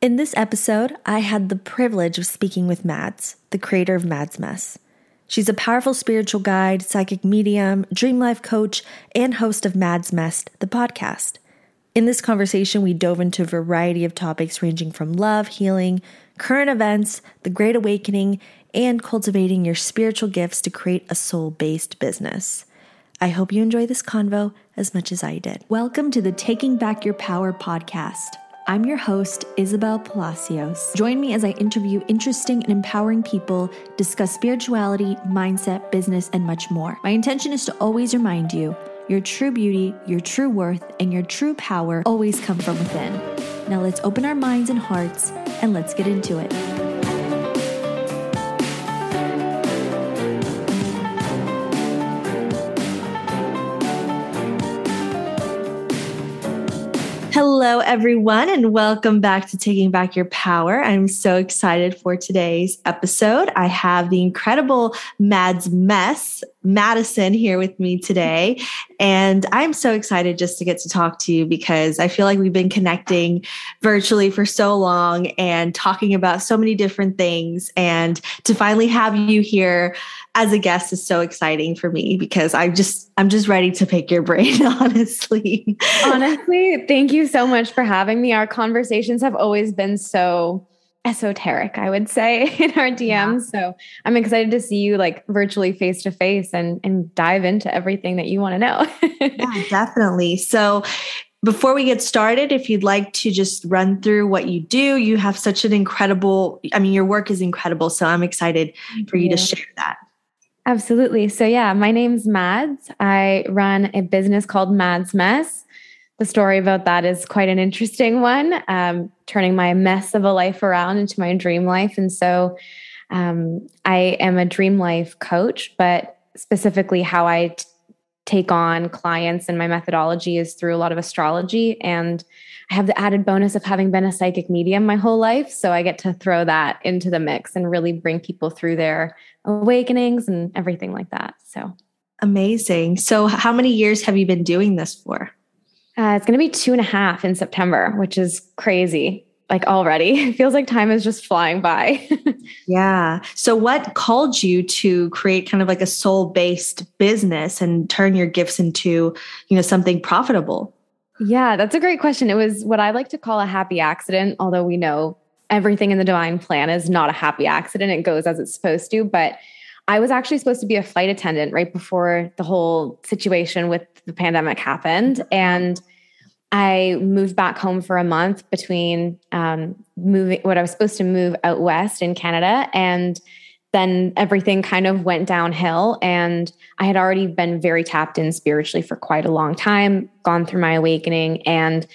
In this episode, I had the privilege of speaking with Mads, the creator of Mads Mess. She's a powerful spiritual guide, psychic medium, dream life coach, and host of Mads Mess, the podcast. In this conversation, we dove into a variety of topics ranging from love, healing, current events, the Great Awakening, and cultivating your spiritual gifts to create a soul based business. I hope you enjoy this convo as much as I did. Welcome to the Taking Back Your Power podcast. I'm your host, Isabel Palacios. Join me as I interview interesting and empowering people, discuss spirituality, mindset, business, and much more. My intention is to always remind you your true beauty, your true worth, and your true power always come from within. Now let's open our minds and hearts and let's get into it. Hello, everyone, and welcome back to Taking Back Your Power. I'm so excited for today's episode. I have the incredible Mads Mess, Madison, here with me today. And I'm so excited just to get to talk to you because I feel like we've been connecting virtually for so long and talking about so many different things. And to finally have you here as a guest is so exciting for me because I just I'm just ready to pick your brain honestly. honestly, thank you so much for having me. Our conversations have always been so esoteric, I would say, in our DMs. Yeah. So I'm excited to see you like virtually face to face and and dive into everything that you want to know. yeah, definitely. So before we get started, if you'd like to just run through what you do, you have such an incredible, I mean, your work is incredible. So I'm excited for you, you to share that. Absolutely. So, yeah, my name's Mads. I run a business called Mads Mess. The story about that is quite an interesting one, um, turning my mess of a life around into my dream life. And so, um, I am a dream life coach, but specifically, how I t- take on clients and my methodology is through a lot of astrology. And I have the added bonus of having been a psychic medium my whole life. So I get to throw that into the mix and really bring people through their awakenings and everything like that. So amazing. So, how many years have you been doing this for? Uh, it's going to be two and a half in September, which is crazy. Like already, it feels like time is just flying by. yeah. So, what called you to create kind of like a soul based business and turn your gifts into, you know, something profitable? Yeah, that's a great question. It was what I like to call a happy accident, although we know everything in the divine plan is not a happy accident. It goes as it's supposed to. But I was actually supposed to be a flight attendant right before the whole situation with the pandemic happened. And I moved back home for a month between um, moving what I was supposed to move out west in Canada and then everything kind of went downhill. And I had already been very tapped in spiritually for quite a long time, gone through my awakening. And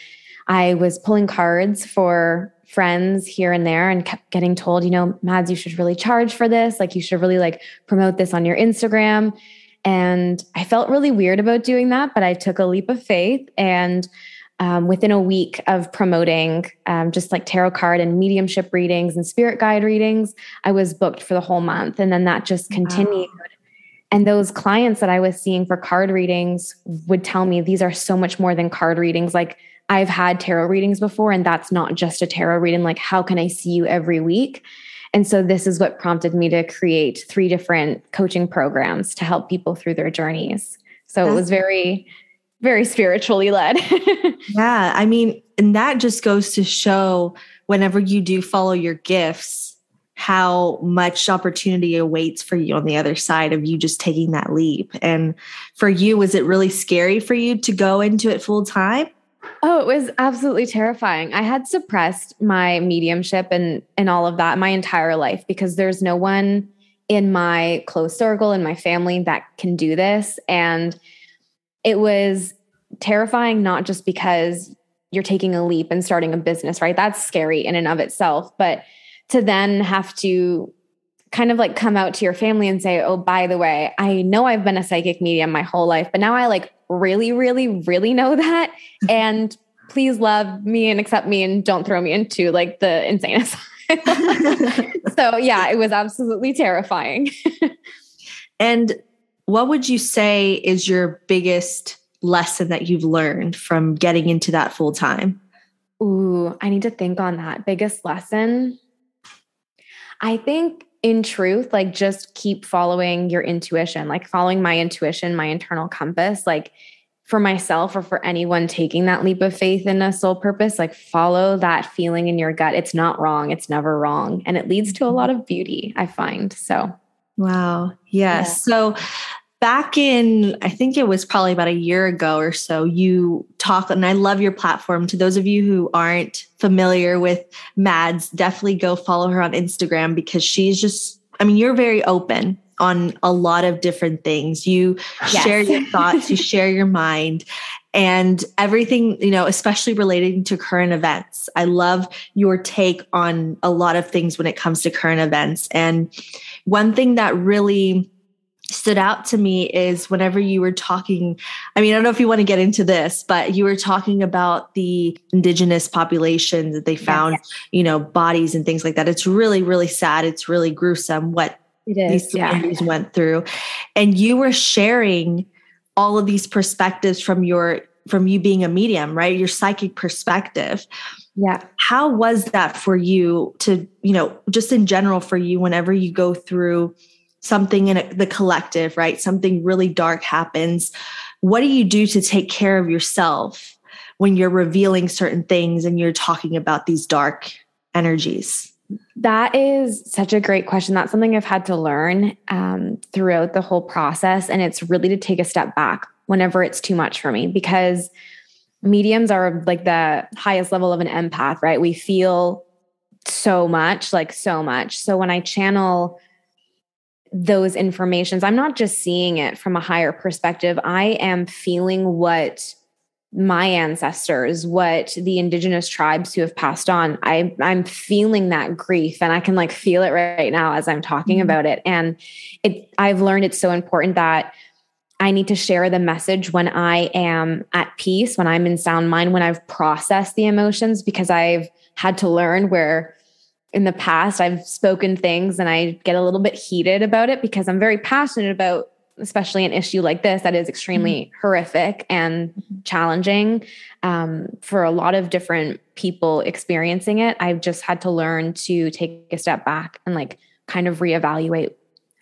I was pulling cards for friends here and there and kept getting told, you know, Mads, you should really charge for this. Like, you should really like promote this on your Instagram. And I felt really weird about doing that, but I took a leap of faith. And um, within a week of promoting um, just like tarot card and mediumship readings and spirit guide readings, I was booked for the whole month. And then that just continued. Wow. And those clients that I was seeing for card readings would tell me these are so much more than card readings. Like, I've had tarot readings before, and that's not just a tarot reading. Like, how can I see you every week? And so, this is what prompted me to create three different coaching programs to help people through their journeys. So, that's- it was very, very spiritually led. yeah. I mean, and that just goes to show whenever you do follow your gifts, how much opportunity awaits for you on the other side of you just taking that leap. And for you, was it really scary for you to go into it full time? Oh, it was absolutely terrifying. I had suppressed my mediumship and and all of that my entire life because there's no one in my close circle in my family that can do this and it was terrifying not just because you're taking a leap and starting a business, right? That's scary in and of itself, but to then have to kind of like come out to your family and say, oh, by the way, I know I've been a psychic medium my whole life, but now I like really, really, really know that. And please love me and accept me and don't throw me into like the insane asylum. so yeah, it was absolutely terrifying. and what would you say is your biggest lesson that you've learned from getting into that full time? Ooh, I need to think on that. Biggest lesson. I think in truth, like just keep following your intuition, like following my intuition, my internal compass. Like for myself or for anyone taking that leap of faith in a soul purpose, like follow that feeling in your gut. It's not wrong. It's never wrong. And it leads to a mm-hmm. lot of beauty, I find. So, wow. Yes. Yeah. So, back in i think it was probably about a year ago or so you talk and i love your platform. To those of you who aren't familiar with mads definitely go follow her on instagram because she's just i mean you're very open on a lot of different things. You yes. share your thoughts you share your mind and everything you know especially relating to current events. I love your take on a lot of things when it comes to current events. And one thing that really stood out to me is whenever you were talking i mean i don't know if you want to get into this but you were talking about the indigenous population that they found yes. you know bodies and things like that. It's really really sad. It's really gruesome what these communities yeah. went through. And you were sharing all of these perspectives from your from you being a medium right? Your psychic perspective. Yeah. How was that for you to you know just in general for you whenever you go through something in the collective, right? Something really dark happens. What do you do to take care of yourself when you're revealing certain things and you're talking about these dark energies? That is such a great question. That's something I've had to learn um, throughout the whole process. And it's really to take a step back whenever it's too much for me because mediums are like the highest level of an empath, right? We feel so much, like so much. So when I channel those informations. I'm not just seeing it from a higher perspective. I am feeling what my ancestors what the indigenous tribes who have passed on i i'm feeling that grief and i can like feel it right now as i'm talking mm-hmm. about it. And it i've learned it's so important that i need to share the message when i am at peace when i'm in sound mind when i've processed the emotions because i've had to learn where in the past I've spoken things and I get a little bit heated about it because I'm very passionate about especially an issue like this that is extremely mm-hmm. horrific and mm-hmm. challenging um, for a lot of different people experiencing it i've just had to learn to take a step back and like kind of reevaluate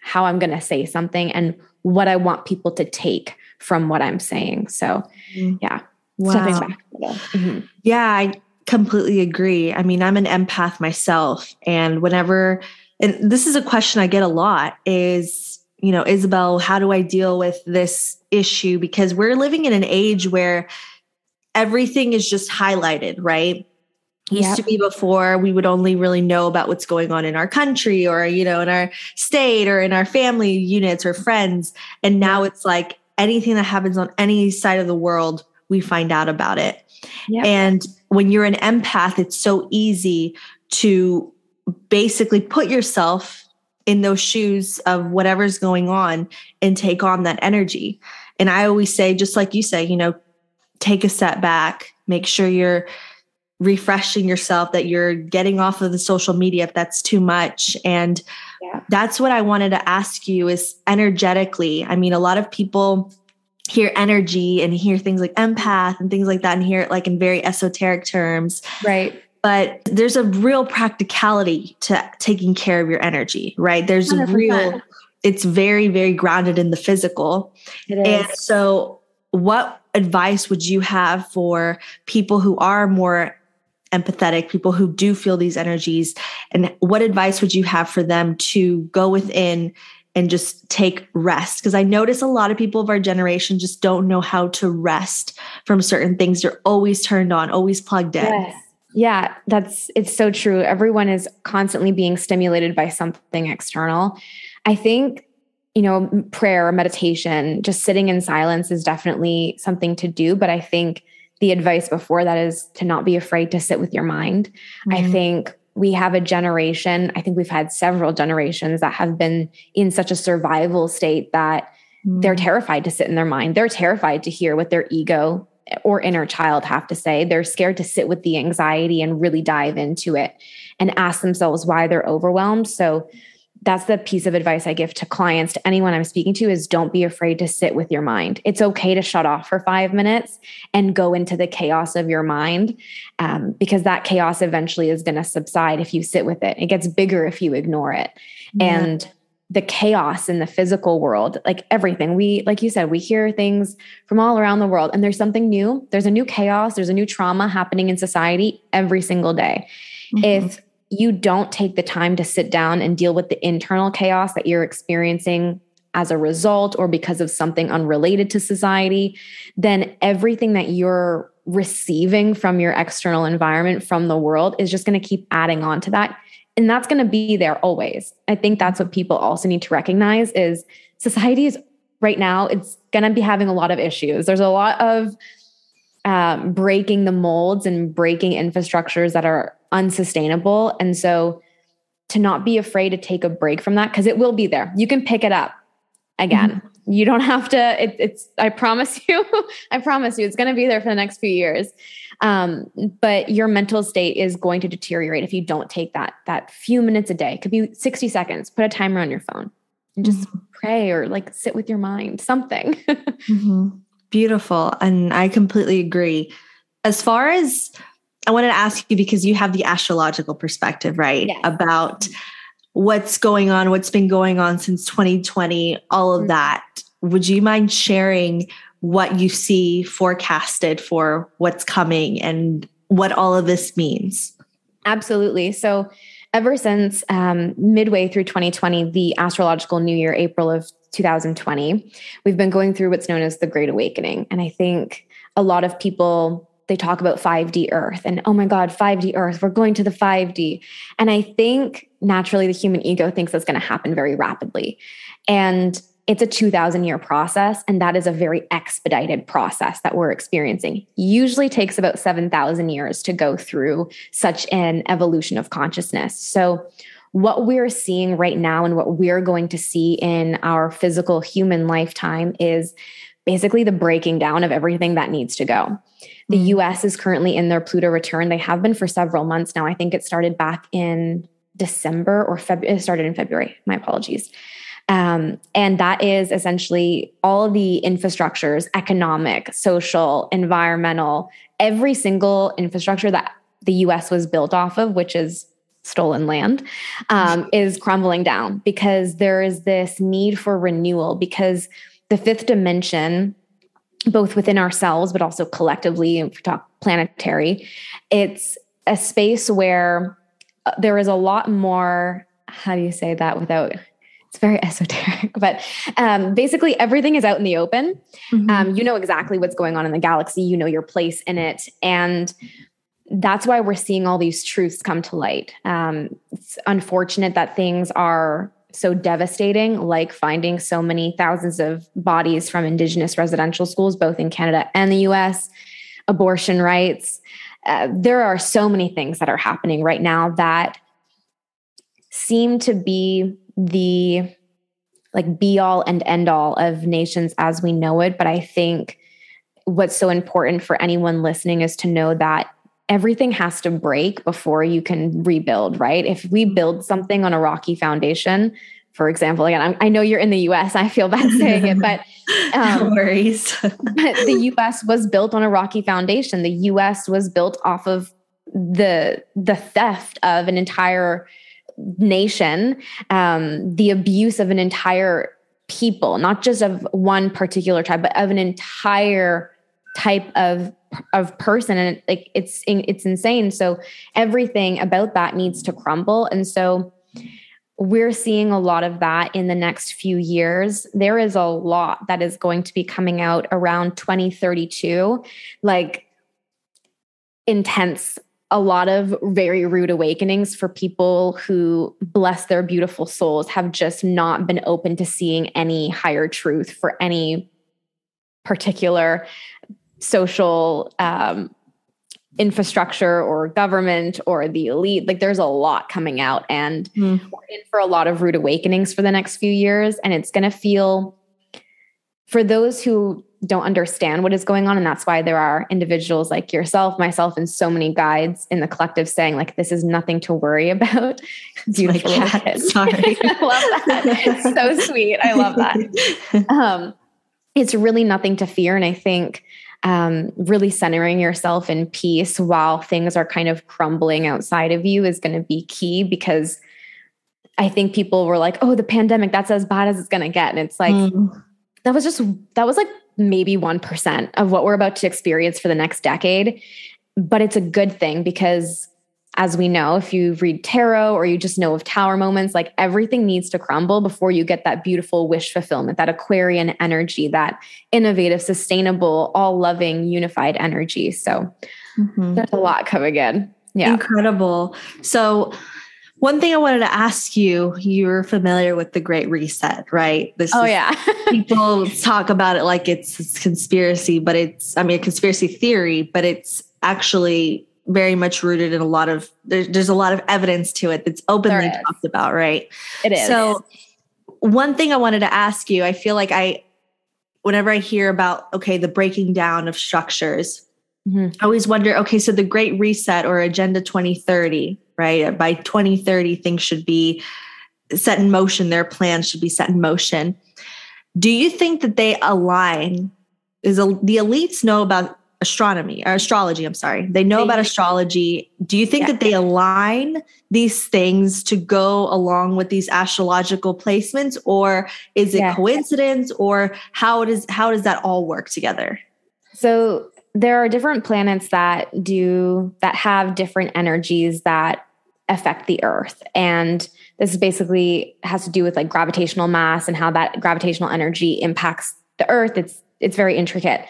how i'm going to say something and what i want people to take from what i'm saying so mm-hmm. yeah wow. stepping back mm-hmm. yeah i completely agree. I mean, I'm an empath myself. And whenever, and this is a question I get a lot is, you know, Isabel, how do I deal with this issue? Because we're living in an age where everything is just highlighted, right? Used yep. to be before we would only really know about what's going on in our country or, you know, in our state or in our family units or friends. And now it's like anything that happens on any side of the world, we find out about it. Yep. And when you're an empath, it's so easy to basically put yourself in those shoes of whatever's going on and take on that energy. And I always say, just like you say, you know, take a step back, make sure you're refreshing yourself, that you're getting off of the social media if that's too much. And yeah. that's what I wanted to ask you is energetically. I mean, a lot of people hear energy and hear things like empath and things like that and hear it like in very esoteric terms. Right. But there's a real practicality to taking care of your energy, right? There's 100%. a real, it's very, very grounded in the physical. And so, what advice would you have for people who are more empathetic, people who do feel these energies? And what advice would you have for them to go within and just take rest. Because i notice a lot of people of our generation just don't know how to rest from certain things. They're always turned on always plugged in. Yes. yeah that's it's so true. Everyone is constantly being stimulated by something external. I think you know prayer meditation just sitting in silence is definitely something to do but i think the advice before that is to not be afraid to sit with your mind. Mm-hmm. i think we have a generation, I think we've had several generations that have been in such a survival state that mm. they're terrified to sit in their mind. They're terrified to hear what their ego or inner child have to say. They're scared to sit with the anxiety and really dive into it and ask themselves why they're overwhelmed. So that's the piece of advice I give to clients, to anyone I'm speaking to is don't be afraid to sit with your mind. It's okay to shut off for five minutes and go into the chaos of your mind um, because that chaos eventually is going to subside if you sit with it. It gets bigger if you ignore it. Yeah. And the chaos in the physical world, like everything, we, like you said, we hear things from all around the world and there's something new. There's a new chaos, there's a new trauma happening in society every single day. Mm-hmm. If you don't take the time to sit down and deal with the internal chaos that you're experiencing as a result or because of something unrelated to society, then everything that you're receiving from your external environment, from the world, is just going to keep adding on to that. And that's going to be there always. I think that's what people also need to recognize is society is right now, it's going to be having a lot of issues. There's a lot of um, breaking the molds and breaking infrastructures that are unsustainable. And so to not be afraid to take a break from that, because it will be there. You can pick it up again. Mm-hmm. You don't have to, it, it's, I promise you, I promise you, it's going to be there for the next few years. Um, but your mental state is going to deteriorate if you don't take that, that few minutes a day. It could be 60 seconds, put a timer on your phone and just mm-hmm. pray or like sit with your mind, something. mm-hmm. Beautiful. And I completely agree. As far as I wanted to ask you because you have the astrological perspective, right? Yes. About what's going on, what's been going on since 2020, all of mm-hmm. that. Would you mind sharing what you see forecasted for what's coming and what all of this means? Absolutely. So, ever since um, midway through 2020, the astrological new year, April of 2020, we've been going through what's known as the Great Awakening. And I think a lot of people they talk about 5D Earth and oh my God, 5D Earth, we're going to the 5D. And I think naturally the human ego thinks that's going to happen very rapidly. And it's a 2000 year process and that is a very expedited process that we're experiencing usually takes about 7000 years to go through such an evolution of consciousness so what we're seeing right now and what we're going to see in our physical human lifetime is basically the breaking down of everything that needs to go the mm-hmm. US is currently in their Pluto return. They have been for several months now. I think it started back in December or February. It started in February. My apologies. Um, and that is essentially all the infrastructures economic, social, environmental, every single infrastructure that the US was built off of, which is stolen land, um, is crumbling down because there is this need for renewal because the fifth dimension both within ourselves, but also collectively, if we talk planetary, it's a space where uh, there is a lot more. How do you say that without? It's very esoteric, but um, basically everything is out in the open. Mm-hmm. Um, you know exactly what's going on in the galaxy. You know your place in it, and that's why we're seeing all these truths come to light. Um, it's unfortunate that things are so devastating, like finding so many thousands of bodies from Indigenous residential schools, both in Canada and the US, abortion rights. Uh, there are so many things that are happening right now that seem to be the like be all and end all of nations as we know it. But I think what's so important for anyone listening is to know that everything has to break before you can rebuild, right? If we build something on a rocky foundation, for example, again, I'm, i know you're in the US, I feel bad saying it, but um, no worries. the US was built on a rocky foundation. The US was built off of the the theft of an entire nation, um, the abuse of an entire people, not just of one particular tribe, but of an entire type of of person and like it's it's insane. So everything about that needs to crumble. And so we're seeing a lot of that in the next few years. There is a lot that is going to be coming out around 2032 like intense a lot of very rude awakenings for people who bless their beautiful souls have just not been open to seeing any higher truth for any particular social um, infrastructure or government or the elite. Like there's a lot coming out, and mm. we're in for a lot of rude awakenings for the next few years. And it's going to feel, for those who don't understand what is going on, and that's why there are individuals like yourself, myself, and so many guides in the collective saying, like, this is nothing to worry about. Beautiful kids. Sorry. I love that. It's so sweet. I love that. Um, it's really nothing to fear. And I think um, really centering yourself in peace while things are kind of crumbling outside of you is going to be key because I think people were like, oh, the pandemic, that's as bad as it's going to get. And it's like, mm. that was just, that was like maybe 1% of what we're about to experience for the next decade. But it's a good thing because as we know, if you read tarot or you just know of tower moments, like everything needs to crumble before you get that beautiful wish fulfillment, that Aquarian energy, that innovative, sustainable, all loving, unified energy. So mm-hmm. there's a lot coming in. Yeah. Incredible. So, one thing I wanted to ask you, you're familiar with the Great Reset, right? This oh, yeah. people talk about it like it's, it's conspiracy, but it's, I mean, a conspiracy theory, but it's actually very much rooted in a lot of there's, there's a lot of evidence to it that's openly talked about right? It is. So one thing i wanted to ask you i feel like i whenever i hear about okay the breaking down of structures mm-hmm. i always wonder okay so the great reset or agenda 2030 right? By 2030 things should be set in motion their plans should be set in motion. Do you think that they align? Is a, the elites know about astronomy or astrology i'm sorry. They know about astrology. Do you think yeah. that they align these things to go along with these astrological placements or is it yeah. coincidence or how does how does that all work together? So there are different planets that do that have different energies that affect the earth and this basically has to do with like gravitational mass and how that gravitational energy impacts the earth. It's it's very intricate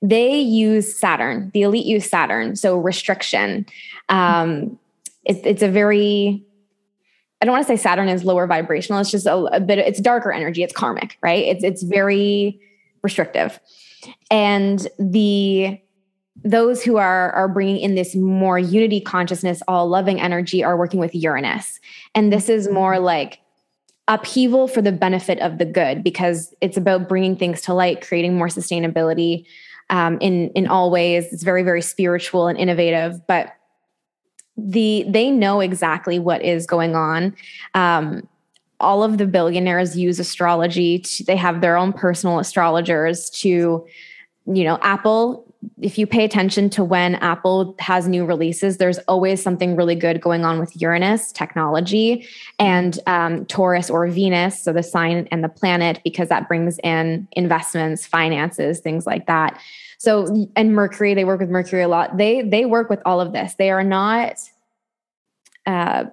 they use Saturn. The elite use Saturn. So restriction. Um, it, it's a very I don't want to say Saturn is lower vibrational. It's just a, a, bit. It's darker energy. It's karmic, right? It's it's very restrictive, and the those who are are bringing in this more unity consciousness, all loving energy, are working with Uranus, and this is more like upheaval for the benefit of the good because it's about bringing things to light, creating more sustainability, um, in in all ways. It's very very spiritual and innovative, but the they know exactly what is going on. Um, all of the billionaires use astrology. To, they have their own personal astrologers to, you know, Apple. If you pay attention to when Apple has new releases, there's always something really good going on with Uranus technology and um, Taurus or Venus, so the sign and the planet, because that brings in investments, finances, things like that. So and Mercury, they work with Mercury a lot. They they work with all of this. They are not uh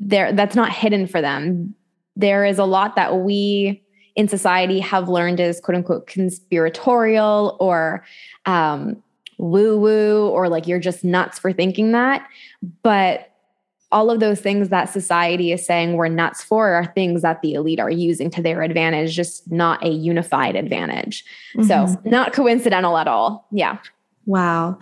there that's not hidden for them. There is a lot that we in society have learned is quote unquote conspiratorial or um woo woo or like you're just nuts for thinking that. But all of those things that society is saying we're nuts for are things that the elite are using to their advantage, just not a unified advantage. Mm-hmm. So, not coincidental at all. Yeah. Wow.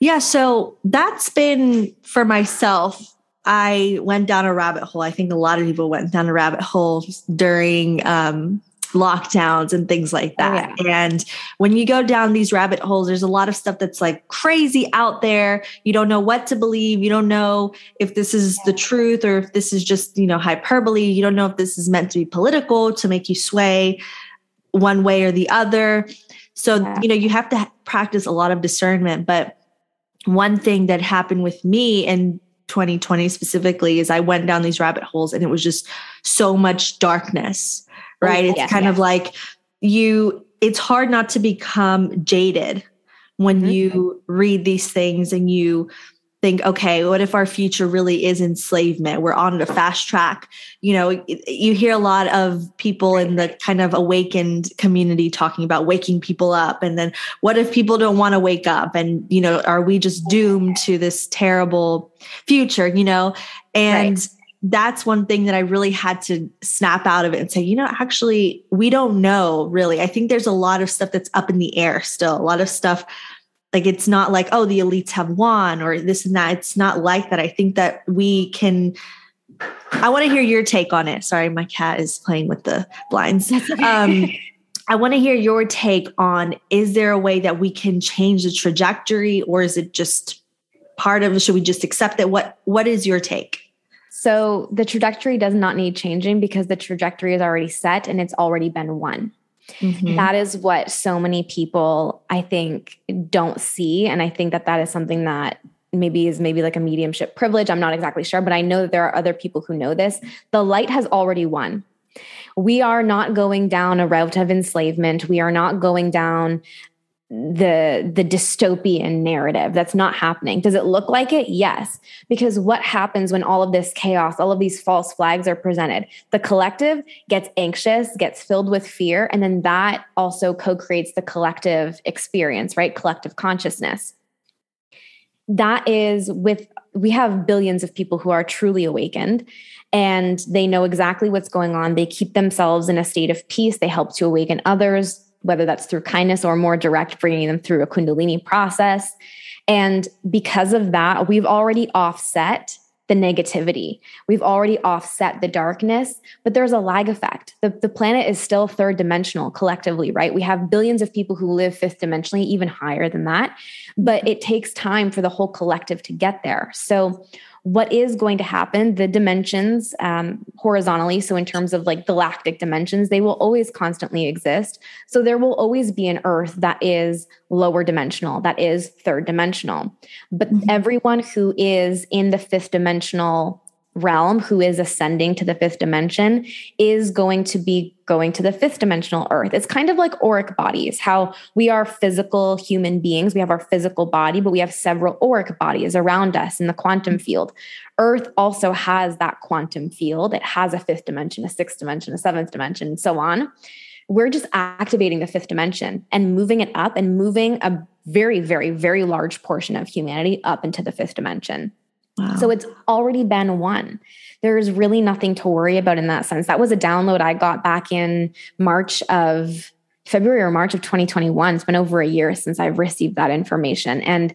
Yeah. So, that's been for myself. I went down a rabbit hole. I think a lot of people went down a rabbit hole during um, lockdowns and things like oh, that. Oh, yeah. And when you go down these rabbit holes, there's a lot of stuff that's like crazy out there. You don't know what to believe. You don't know if this is the truth or if this is just, you know, hyperbole. You don't know if this is meant to be political to make you sway one way or the other. So, yeah. you know, you have to practice a lot of discernment. But one thing that happened with me in 2020 specifically is I went down these rabbit holes and it was just so much darkness right? it's yeah, kind yeah. of like you, it's hard not to become jaded when mm-hmm. you read these things and you think, okay, what if our future really is enslavement? We're on a fast track. You know, you hear a lot of people in the kind of awakened community talking about waking people up. And then what if people don't want to wake up? And, you know, are we just doomed to this terrible future, you know? And right that's one thing that I really had to snap out of it and say, you know, actually, we don't know really. I think there's a lot of stuff that's up in the air still, a lot of stuff like it's not like oh the elites have won or this and that. It's not like that. I think that we can i want to hear your take on it. Sorry my cat is playing with the blinds. Um, i want to hear your take on is there a way that we can change the trajectory or is it just part of should we just accept it? What what is your take so the trajectory does not need changing because the trajectory is already set and it's already been won Mm-hmm. That is what so many people, I think, don't see. And I think that that is something that maybe is maybe like a mediumship privilege. I'm not exactly sure, but I know that there are other people who know this. The light has already won. We are not going down a route of enslavement. We are not going down the the dystopian narrative that's not happening. Does it look like it? Yes. Because what happens when all of this chaos all of these false flags are presented? The collective gets anxious gets filled with fear and then that also co-creates the collective experience right? Collective consciousness. That is with we have billions of people who are truly awakened and they know exactly what's going on. They keep themselves in a state of peace. They help to awaken others whether that's through kindness or more direct, bringing them through a Kundalini process. And because of that, we've already offset the negativity. We've already offset the darkness, but there's a lag effect. The, the planet is still third dimensional collectively, right? We have billions of people who live fifth dimensionally, even higher than that. But it takes time for the whole collective to get there. So, what is going to happen the dimensions um, horizontally so in terms of like galactic dimensions they will always constantly exist so there will always be an earth that is lower dimensional that is third dimensional but mm-hmm. everyone who is in the fifth dimensional realm who is ascending to the fifth dimension is going to be going to the fifth dimensional earth. It's kind of like auric bodies, how we are physical human beings. We have our physical body, but we have several auric bodies around us in the quantum field. Earth also has that quantum field. It has a fifth dimension, a sixth dimension, a seventh dimension, and so on. We're just activating the fifth dimension and moving it up and moving a very, very, very large portion of humanity up into the fifth dimension. Wow. So it's already been won. There's really nothing to worry about in that sense. That was a download I got back in March of February or March of 2021. It's been over a year since I've received that information. And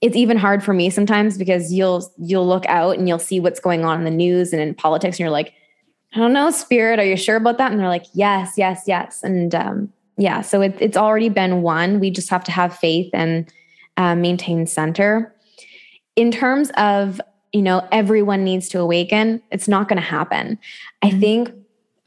it's even hard for me sometimes because you'll you'll look out and you'll see what's going on in the news and in politics and you're like, I don't know, spirit, are you sure about that? And they're like, yes, yes, yes. And um, yeah, so it, it's already been won. We just have to have faith and uh, maintain center in terms of you know everyone needs to awaken it's not going to happen i mm-hmm. think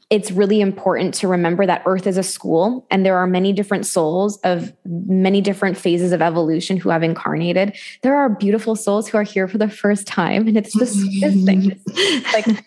it's really important to remember that earth is a school and there are many different souls of many different phases of evolution who have incarnated there are beautiful souls who are here for the first time and it's just this thing like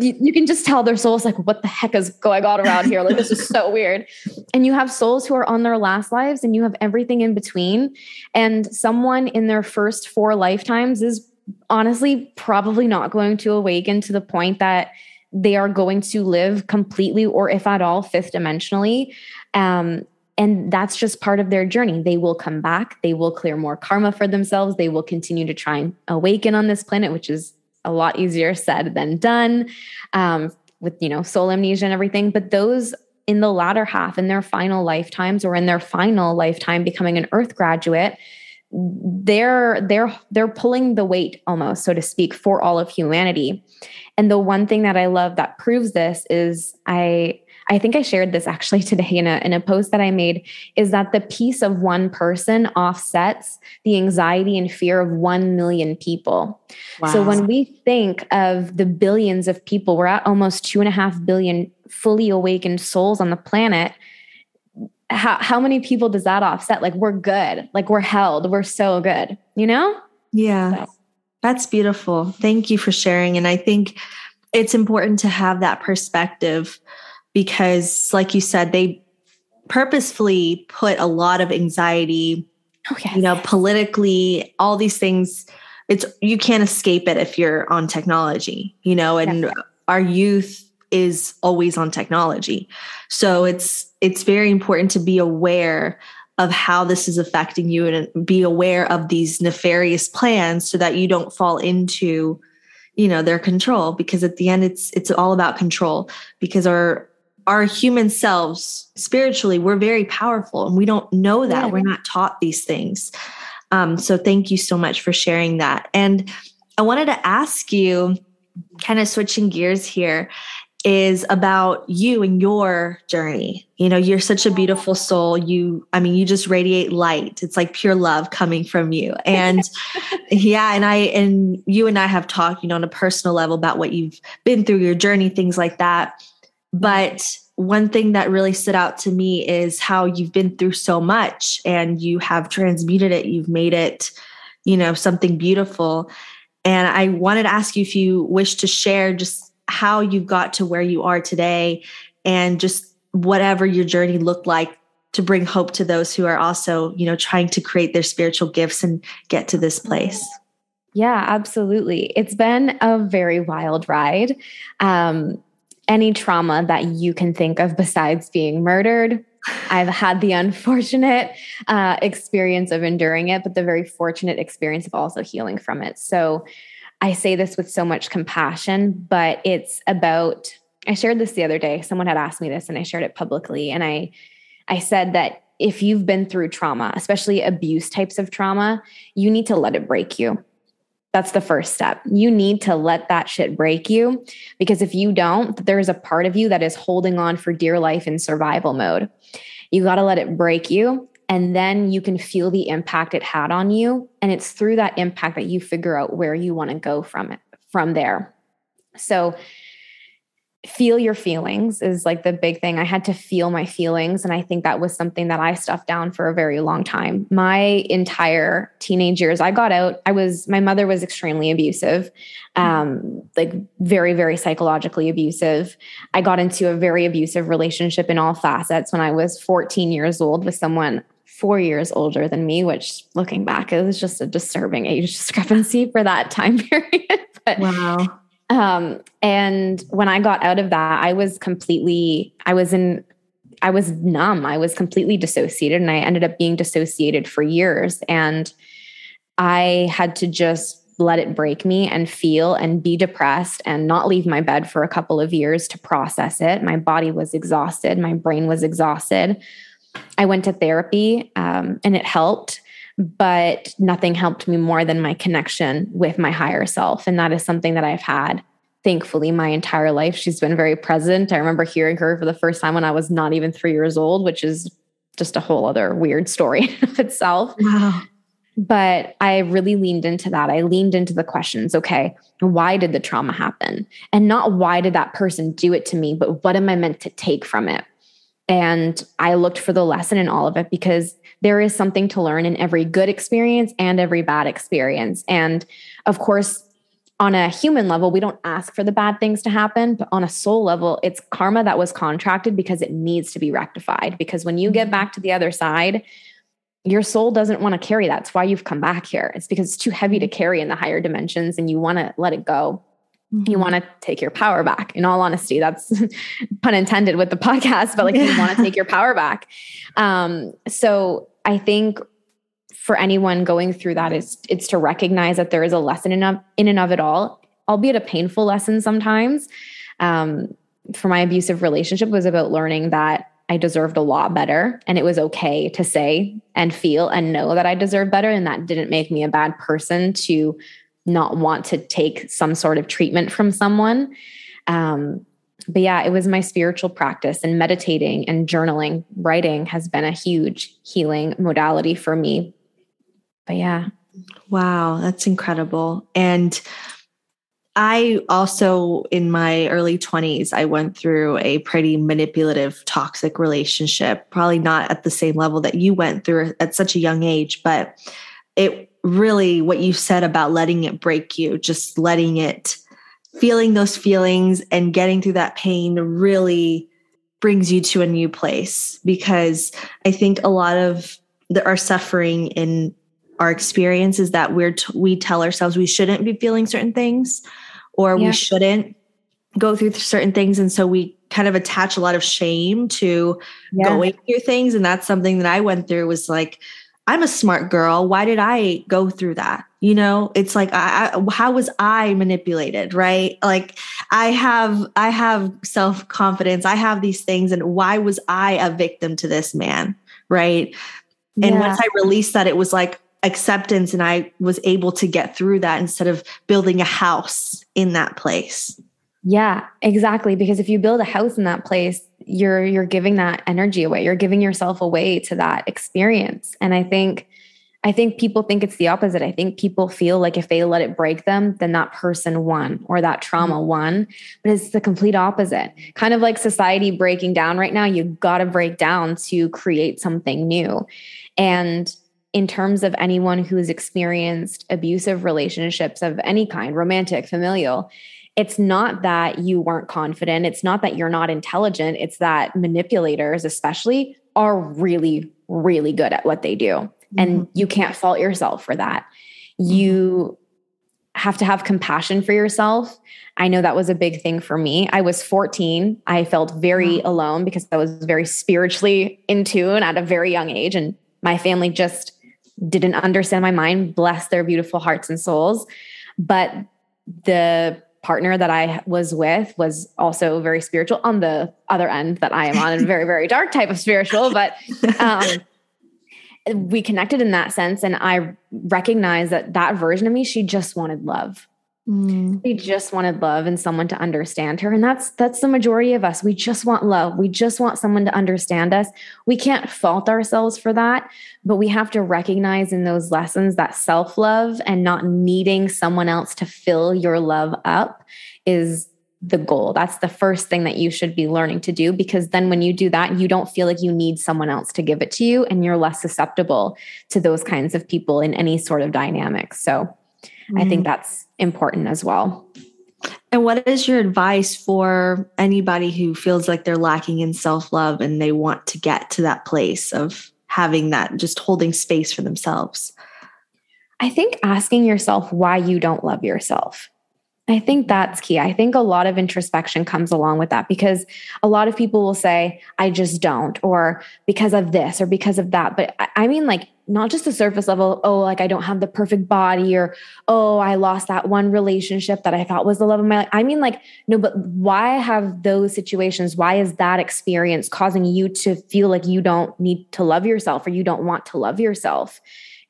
you, you, can just tell their souls like what the heck is going on around here? Like this is so weird. And you have souls who are on their last lives and you have everything in between. And someone in their first four lifetimes is honestly probably not going to awaken to the point that they are going to live completely or if at all fifth dimensionally. Um, and that's just part of their journey. They will come back. They will clear more karma for themselves. They will continue to try and awaken on this planet which is a lot easier said than done um, with you know soul amnesia and everything. But those in the latter half in their final lifetimes or in their final lifetime becoming an earth graduate they're they're they're pulling the weight almost so to speak for all of humanity. And the one thing that i love that proves this is i I think I shared this actually today in a, in a post that I made is that the peace of one person offsets the anxiety and fear of 1 million people. Wow. So when we think of the billions of people, we're at almost two and a half billion fully awakened souls on the planet. How, how many people does that offset? Like we're good, like we're held, we're so good, you know? Yeah. So. That's beautiful. Thank you for sharing. And I think it's important to have that perspective because, like you said, they purposefully put a lot of anxiety, oh, yes. you know, politically, all these things. It's you can't escape it if you're on technology, you know, and our youth is always on technology. So it's it's very important to be aware of how this is affecting you and be aware of these nefarious plans so that you don't fall into you know their control because at the end it's it's all about control because our our human selves spiritually we're very powerful and we don't know that yeah. we're not taught these things Um, so thank you so much for sharing that. And I wanted to ask you, kind of switching gears here, is about you and your journey. You know, you're such a beautiful soul. You, I mean, you just radiate light. It's like pure love coming from you. And yeah, and I, and you and I have talked, you know, on a personal level about what you've been through, your journey, things like that. But one thing that really stood out to me is how you've been through so much and you have transmuted it. You've made it, you know, something beautiful. And I wanted to ask you if you wish to share just how you got to where you are today and just whatever your journey looked like to bring hope to those who are also, you know, trying to create their spiritual gifts and get to this place. Yeah, absolutely. It's been a very wild ride. Um, any trauma that you can think of besides being murdered. I've had the unfortunate uh, experience of enduring it, but the very fortunate experience of also healing from it. So I say this with so much compassion, but it's about, I shared this the other day. Someone had asked me this and I shared it publicly. And I, I said that if you've been through trauma, especially abuse types of trauma, you need to let it break you. That's the first step. You need to let that shit break you because if you don't, there's a part of you that is holding on for dear life in survival mode. You got to let it break you and then you can feel the impact it had on you and it's through that impact that you figure out where you want to go from it from there. So feel your feelings is like the big thing. I had to feel my feelings. And I think that was something that I stuffed down for a very long time. My entire teenage years, I got out. I was, my mother was extremely abusive, um, like very, very psychologically abusive. I got into a very abusive relationship in all facets when I was 14 years old with someone four years older than me, which looking back, was just a disturbing age discrepancy for that time period. but, wow um, and when I got out of that, I was completely, I was in, I was numb. I was completely dissociated and I ended up being dissociated for years. And I had to just let it break me and feel and be depressed and not leave my bed for a couple of years to process it. My body was exhausted, my brain was exhausted. I went to therapy um, and it helped, but nothing helped me more than my connection with my higher self. And that is something that I've had thankfully my entire life. She's been very present. I remember hearing her for the first time when I was not even three years old, which is just a whole other weird story of itself. Wow. But I really leaned into that. I leaned into the questions okay, why did the trauma happen? And not why did that person do it to me, but what am I meant to take from it? And I looked for the lesson in all of it because there is something to learn in every good experience and every bad experience. And of course, on a human level, we don't ask for the bad things to happen, but on a soul level, it's karma that was contracted because it needs to be rectified. Because when you get mm-hmm. back to the other side, your soul doesn't want to carry that. That's why you've come back here. It's because it's too heavy to carry in the higher dimensions and you want to let it go. Mm-hmm. You want to take your power back. In all honesty, that's pun intended with the podcast, but like yeah. you want to take your power back. Um, so I think for anyone going through that is it's to recognize that there is a lesson in, of, in and of it all, albeit a painful lesson sometimes. Um, for my abusive relationship was about learning that I deserved a lot better and it was okay to say and feel and know that I deserve better and that didn't make me a bad person to not want to take some sort of treatment from someone. Um, but yeah, it was my spiritual practice and meditating and journaling, writing has been a huge healing modality for me. But yeah. Wow, that's incredible. And I also, in my early 20s, I went through a pretty manipulative, toxic relationship, probably not at the same level that you went through at such a young age, but it really, what you said about letting it break you, just letting it feeling those feelings and getting through that pain really brings you to a new place because I think a lot of the, our suffering in our experience is that we're t- we tell ourselves we shouldn't be feeling certain things or yeah. we shouldn't go through certain things and so we kind of attach a lot of shame to yeah. going through things and that's something that I went through was like I'm a smart girl. Why did I go through that? You know, it's like, I, I, how was I manipulated? Right? Like, I have, I have self confidence. I have these things, and why was I a victim to this man? Right? And yeah. once I released that, it was like, acceptance and I was able to get through that instead of building a house in that place. Yeah, exactly because if you build a house in that place, you're you're giving that energy away. You're giving yourself away to that experience. And I think I think people think it's the opposite. I think people feel like if they let it break them, then that person won or that trauma mm-hmm. won. But it's the complete opposite. Kind of like society breaking down right now, you got to break down to create something new. And in terms of anyone who has experienced abusive relationships of any kind, romantic, familial, it's not that you weren't confident. It's not that you're not intelligent. It's that manipulators, especially, are really, really good at what they do. And mm-hmm. you can't fault yourself for that. You have to have compassion for yourself. I know that was a big thing for me. I was 14. I felt very wow. alone because I was very spiritually in tune at a very young age. And my family just didn't understand my mind, bless their beautiful hearts and souls. But the partner that I was with was also very spiritual on the other end that I am on, a very, very dark type of spiritual. But um, we connected in that sense. And I recognized that that version of me, she just wanted love. Mm. She just wanted love and someone to understand her. And that's that's the majority of us. We just want love. We just want someone to understand us. We can't fault ourselves for that, but we have to recognize in those lessons that self-love and not needing someone else to fill your love up is the goal. That's the first thing that you should be learning to do because then when you do that, you don't feel like you need someone else to give it to you and you're less susceptible to those kinds of people in any sort of dynamic. So mm-hmm. I think mm-hmm. that's important as well. And what is your advice for anybody who feels like they're lacking in self love and they want to get to that place of having that, just holding space for themselves? I think asking yourself why you don't love yourself. I think that's key. I think a lot of introspection comes along with that because a lot of people will say, I just don't, or because of this, or because of that. But I mean, like, not just the surface level, oh, like I don't have the perfect body, or oh, I lost that one relationship that I thought was the love of my life. I mean, like, no, but why have those situations? Why is that experience causing you to feel like you don't need to love yourself or you don't want to love yourself?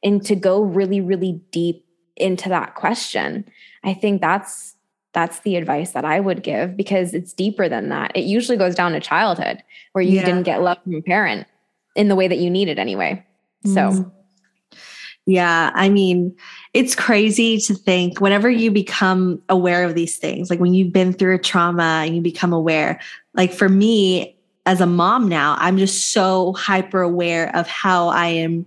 And to go really, really deep into that question I think that's that's the advice that I would give because it's deeper than that. It usually goes down to childhood where you yeah. didn't get love from a parent in the way that you needed anyway. So mm. Yeah, I mean, it's crazy to think whenever you become aware of these things, like when you've been through a trauma and you become aware, like for me as a mom now, I'm just so hyper aware of how I am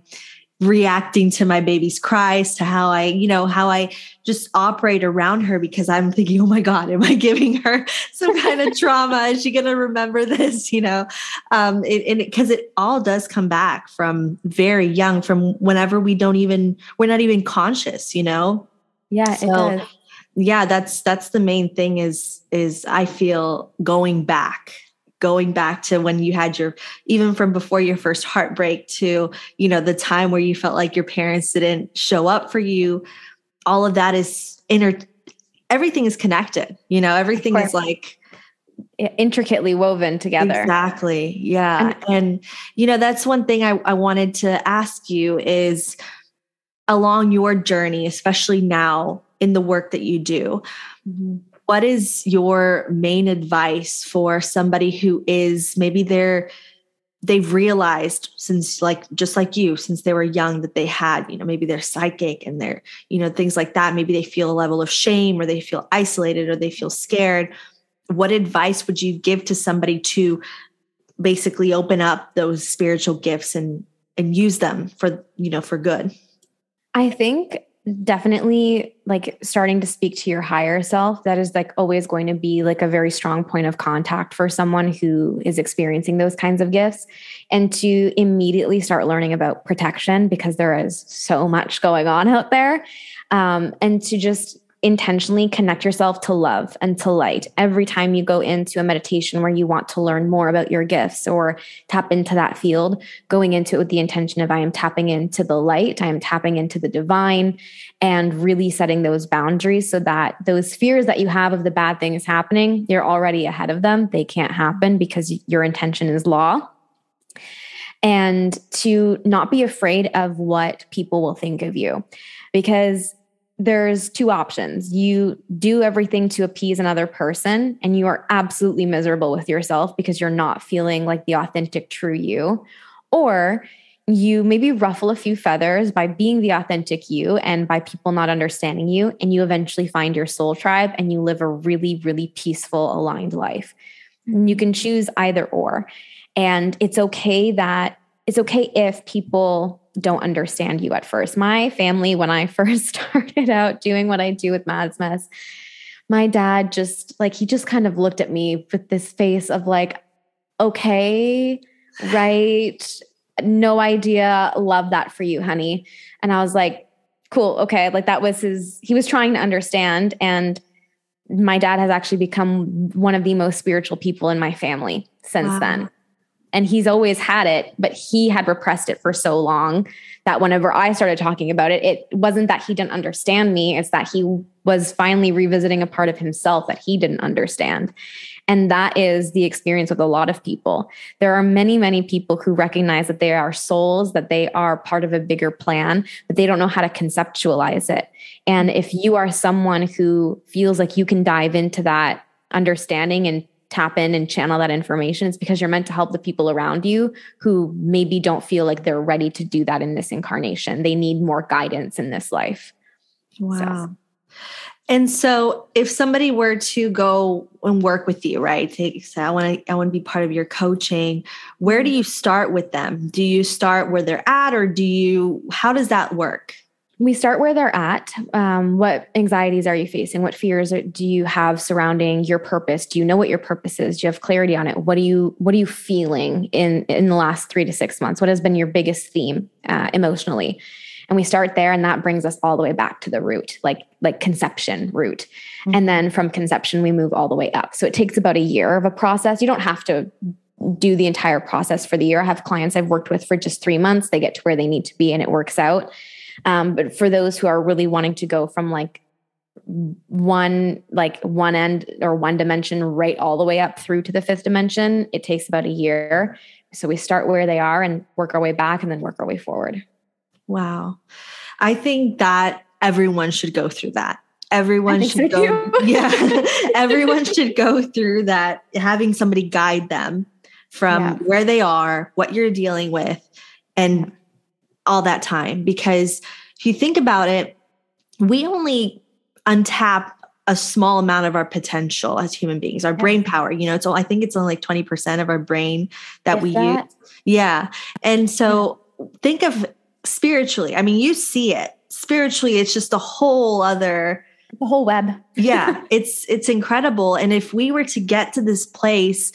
reacting to my baby's cries to how i you know how i just operate around her because i'm thinking oh my god am i giving her some kind of trauma? Is she going to remember this? You know um it, and because it, it all does come back from very young from whenever we don't even we're not even conscious you know? Yeah so, it does. yeah that's that's the main thing is is i feel going back going back to when you had your even from before your first heartbreak to you know the time where you felt like your parents didn't show up for you all of that is inner everything is connected you know everything is like intricately woven together. Exactly yeah and, and you know that's one thing I, I wanted to ask you is along your journey especially now in the work that you do mm-hmm what is your main advice for somebody who is maybe they're they've realized since like just like you since they were young that they had you know maybe they're psychic and they're you know things like that. Maybe they feel a level of shame or they feel isolated or they feel scared. What advice would you give to somebody to basically open up those spiritual gifts and and use them for you know for good? I think definitely like starting to speak to your higher self that is like always going to be like a very strong point of contact for someone who is experiencing those kinds of gifts and to immediately start learning about protection because there is so much going on out there um, and to just intentionally connect yourself to love and to light every time you go into a meditation where you want to learn more about your gifts or tap into that field, going into it with the intention of I am tapping into the light, I am tapping into the divine, and really setting those boundaries so that those fears that you have of the bad things happening, you're already ahead of them. They can't happen because your intention is law and to not be afraid of what people will think of you because there's two options. You do everything to appease another person, and you are absolutely miserable with yourself because you're not feeling like the authentic, true you. Or you maybe ruffle a few feathers by being the authentic you and by people not understanding you. And you eventually find your soul tribe and you live a really, really peaceful, aligned life. And you can choose either or. And it's okay that it's okay if people don't understand you at first. My family, when I first started out doing what I do with Mads Mess, my dad just like, he just kind of looked at me with this face of like, okay, right, no idea, love that for you, honey. And I was like, cool, okay. Like that was his, he was trying to understand. And my dad has actually become one of the most spiritual people in my family since wow. then and he's always had it but he had repressed it for so long that whenever i started talking about it it wasn't that he didn't understand me it's that he was finally revisiting a part of himself that he didn't understand. And that is the experience with a lot of people. There are many many people who recognize that they are souls that they are part of a bigger plan but they don't know how to conceptualize it. And if you are someone who feels like you can dive into that understanding and tap in and channel that information it's because you're meant to help the people around you who maybe don't feel like they're ready to do that in this incarnation. They need more guidance in this life. Wow. So. and so if somebody were to go and work with you right take say i want to i want to be part of your coaching where do you start with them? Do you start where they're at or do you how does that work we start where they're at. Um, what anxieties are you facing? What fears do you have surrounding your purpose? Do you know what your purpose is? Do you have clarity on it? What are you What are you feeling in in the last three to six months? What has been your biggest theme uh, emotionally? And we start there, and that brings us all the way back to the root, like like conception root. Mm-hmm. And then from conception, we move all the way up. So it takes about a year of a process. You don't have to do the entire process for the year. I have clients I've worked with for just three months. They get to where they need to be, and it works out um, but for those who are really wanting to go from like one like one end or one dimension right all the way up through to the fifth dimension it takes about a year. So we start where they are and work our way back and then work our way forward. Wow. I think that everyone should go through that. Everyone should so go yeah. Everyone should go through that having somebody guide them from yeah. where they are what you're dealing with and all that time because if you think about it, we only untap a small amount of our potential as human beings, our brain power. You know, it's all, I think it's only like 20% of our brain that we that? use. Yeah. And so yeah. think of spiritually. I mean, you see it. Spiritually, it's just a whole other the whole web. yeah, it's it's incredible. And if we were to get to this place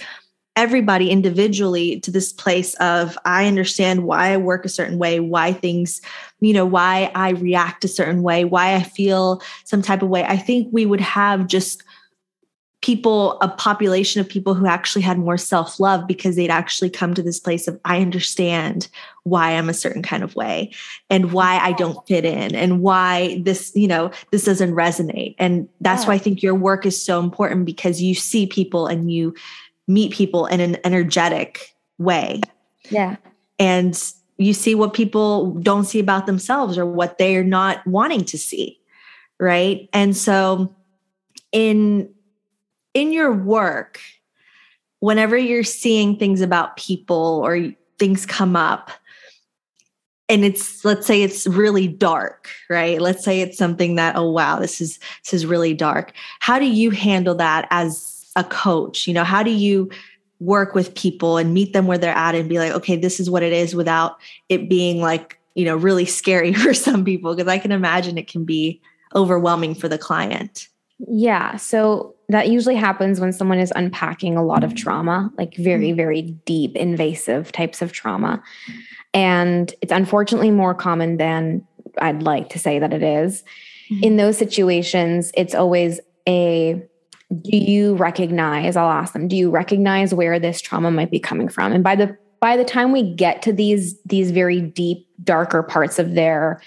everybody individually to this place of I understand why I work a certain way, why things, you know, why I react a certain way, why I feel some type of way. I think we would have just people, a population of people who actually had more self love because they'd actually come to this place of I understand why I'm a certain kind of way and why I don't fit in and why this, you know, this doesn't resonate. And that's yeah. why I think your work is so important because you see people and you meet people in an energetic way. Yeah. And you see what people don't see about themselves or what they're not wanting to see. Right. And so in in your work, whenever you're seeing things about people or things come up, and it's let's say it's really dark right let's say it's something that oh wow this is this is really dark how do you handle that as a coach you know how do you work with people and meet them where they're at and be like okay this is what it is without it being like you know really scary for some people because i can imagine it can be overwhelming for the client yeah so that usually happens when someone is unpacking a lot of trauma like very mm-hmm. very deep invasive types of trauma and it's unfortunately more common than i'd like to say that it is. Mm-hmm. in those situations it's always a do you recognize i'll ask them do you recognize where this trauma might be coming from? And by the by the time we get to these these very deep darker parts of their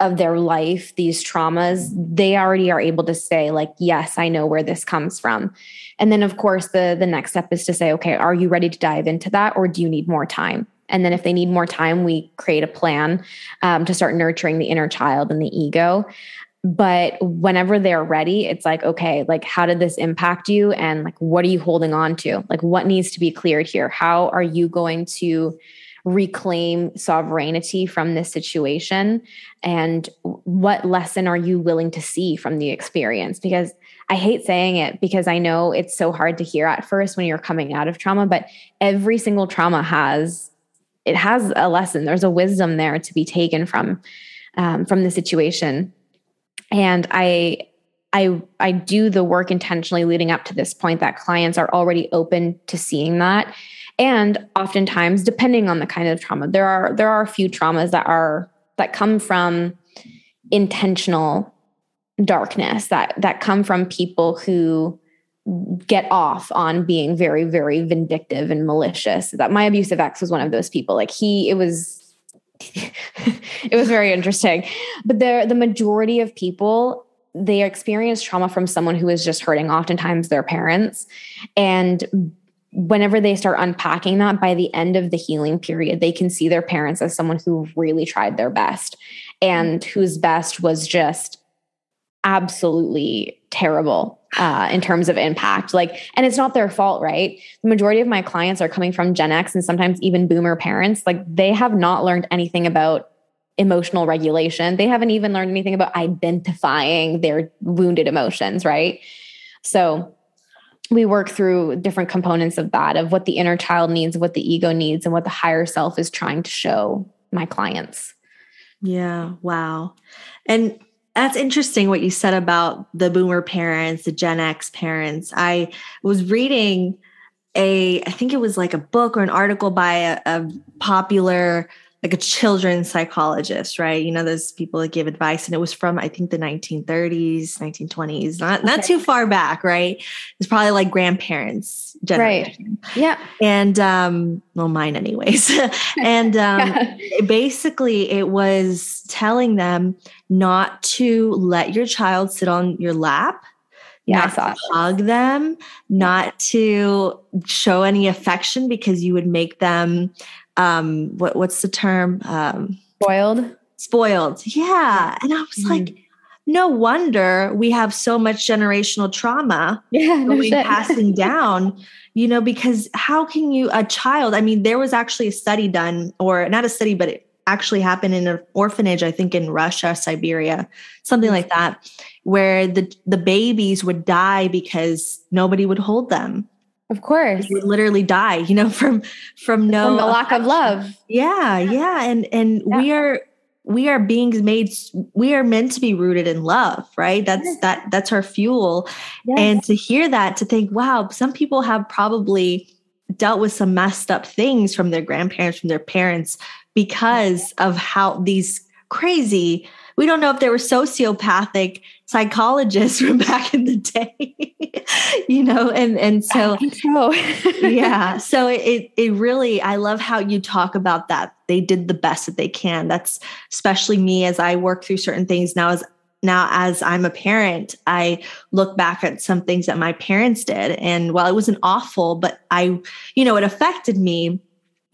of their life these traumas they already are able to say like yes i know where this comes from. And then of course the the next step is to say okay are you ready to dive into that or do you need more time? And then if they need more time, we create a plan um, to start nurturing the inner child and the ego. But whenever they're ready, it's like, okay, like, how did this impact you? And like, what are you holding on to? Like, what needs to be cleared here? How are you going to reclaim sovereignty from this situation? And what lesson are you willing to see from the experience? Because I hate saying it because I know it's so hard to hear at first when you're coming out of trauma, but every single trauma has it has a lesson. There's a wisdom there to be taken from um, from the situation, and I I I do the work intentionally leading up to this point that clients are already open to seeing that. And oftentimes, depending on the kind of trauma, there are there are a few traumas that are that come from intentional darkness that that come from people who get off on being very very vindictive and malicious that my abusive ex was one of those people like he it was it was very interesting. But the the majority of people they experience trauma from someone who is just hurting oftentimes their parents. And whenever they start unpacking that by the end of the healing period they can see their parents as someone who really tried their best and whose best was just absolutely terrible uh, in terms of impact. Like, and it's not their fault, right? The majority of my clients are coming from Gen X and sometimes even boomer parents. Like, they have not learned anything about emotional regulation. They haven't even learned anything about identifying their wounded emotions, right? So, we work through different components of that, of what the inner child needs, what the ego needs, and what the higher self is trying to show my clients. Yeah, wow. And that's interesting what you said about the boomer parents, the Gen X parents. I was reading a, I think it was like a book or an article by a, a popular like a children's psychologist, right? You know, those people that give advice, and it was from I think the 1930s, 1920s, not not okay. too far back, right? It's probably like grandparents generation, right? Yeah, and um, well, mine anyways. and um, yeah. basically, it was telling them not to let your child sit on your lap. Yeah, not to hug them, not to show any affection because you would make them um what what's the term? Um spoiled? Spoiled yeah. And i was mm-hmm. like no wonder we have so much generational trauma yeah no passing down you know because how can you a child i mean there was actually a study done or not a study but it actually happened in an orphanage i think in russia siberia something like that where the the babies would die because nobody would hold them of course. You literally die, you know, from from no from the lack of love. Yeah, yeah. And and yeah. we are we are being made we are meant to be rooted in love, right? That's yes. that that's our fuel. Yes. And to hear that, to think, wow, some people have probably dealt with some messed up things from their grandparents, from their parents, because of how these crazy we don't know if they were sociopathic psychologists from back in the day you know and and so, so. yeah. So it it really i love how you talk about that. They did the best that they can. That's especially me as i work through certain things. Now as now as i'm a parent i look back at some things that my parents did. And while it wasn't awful but i you know it affected me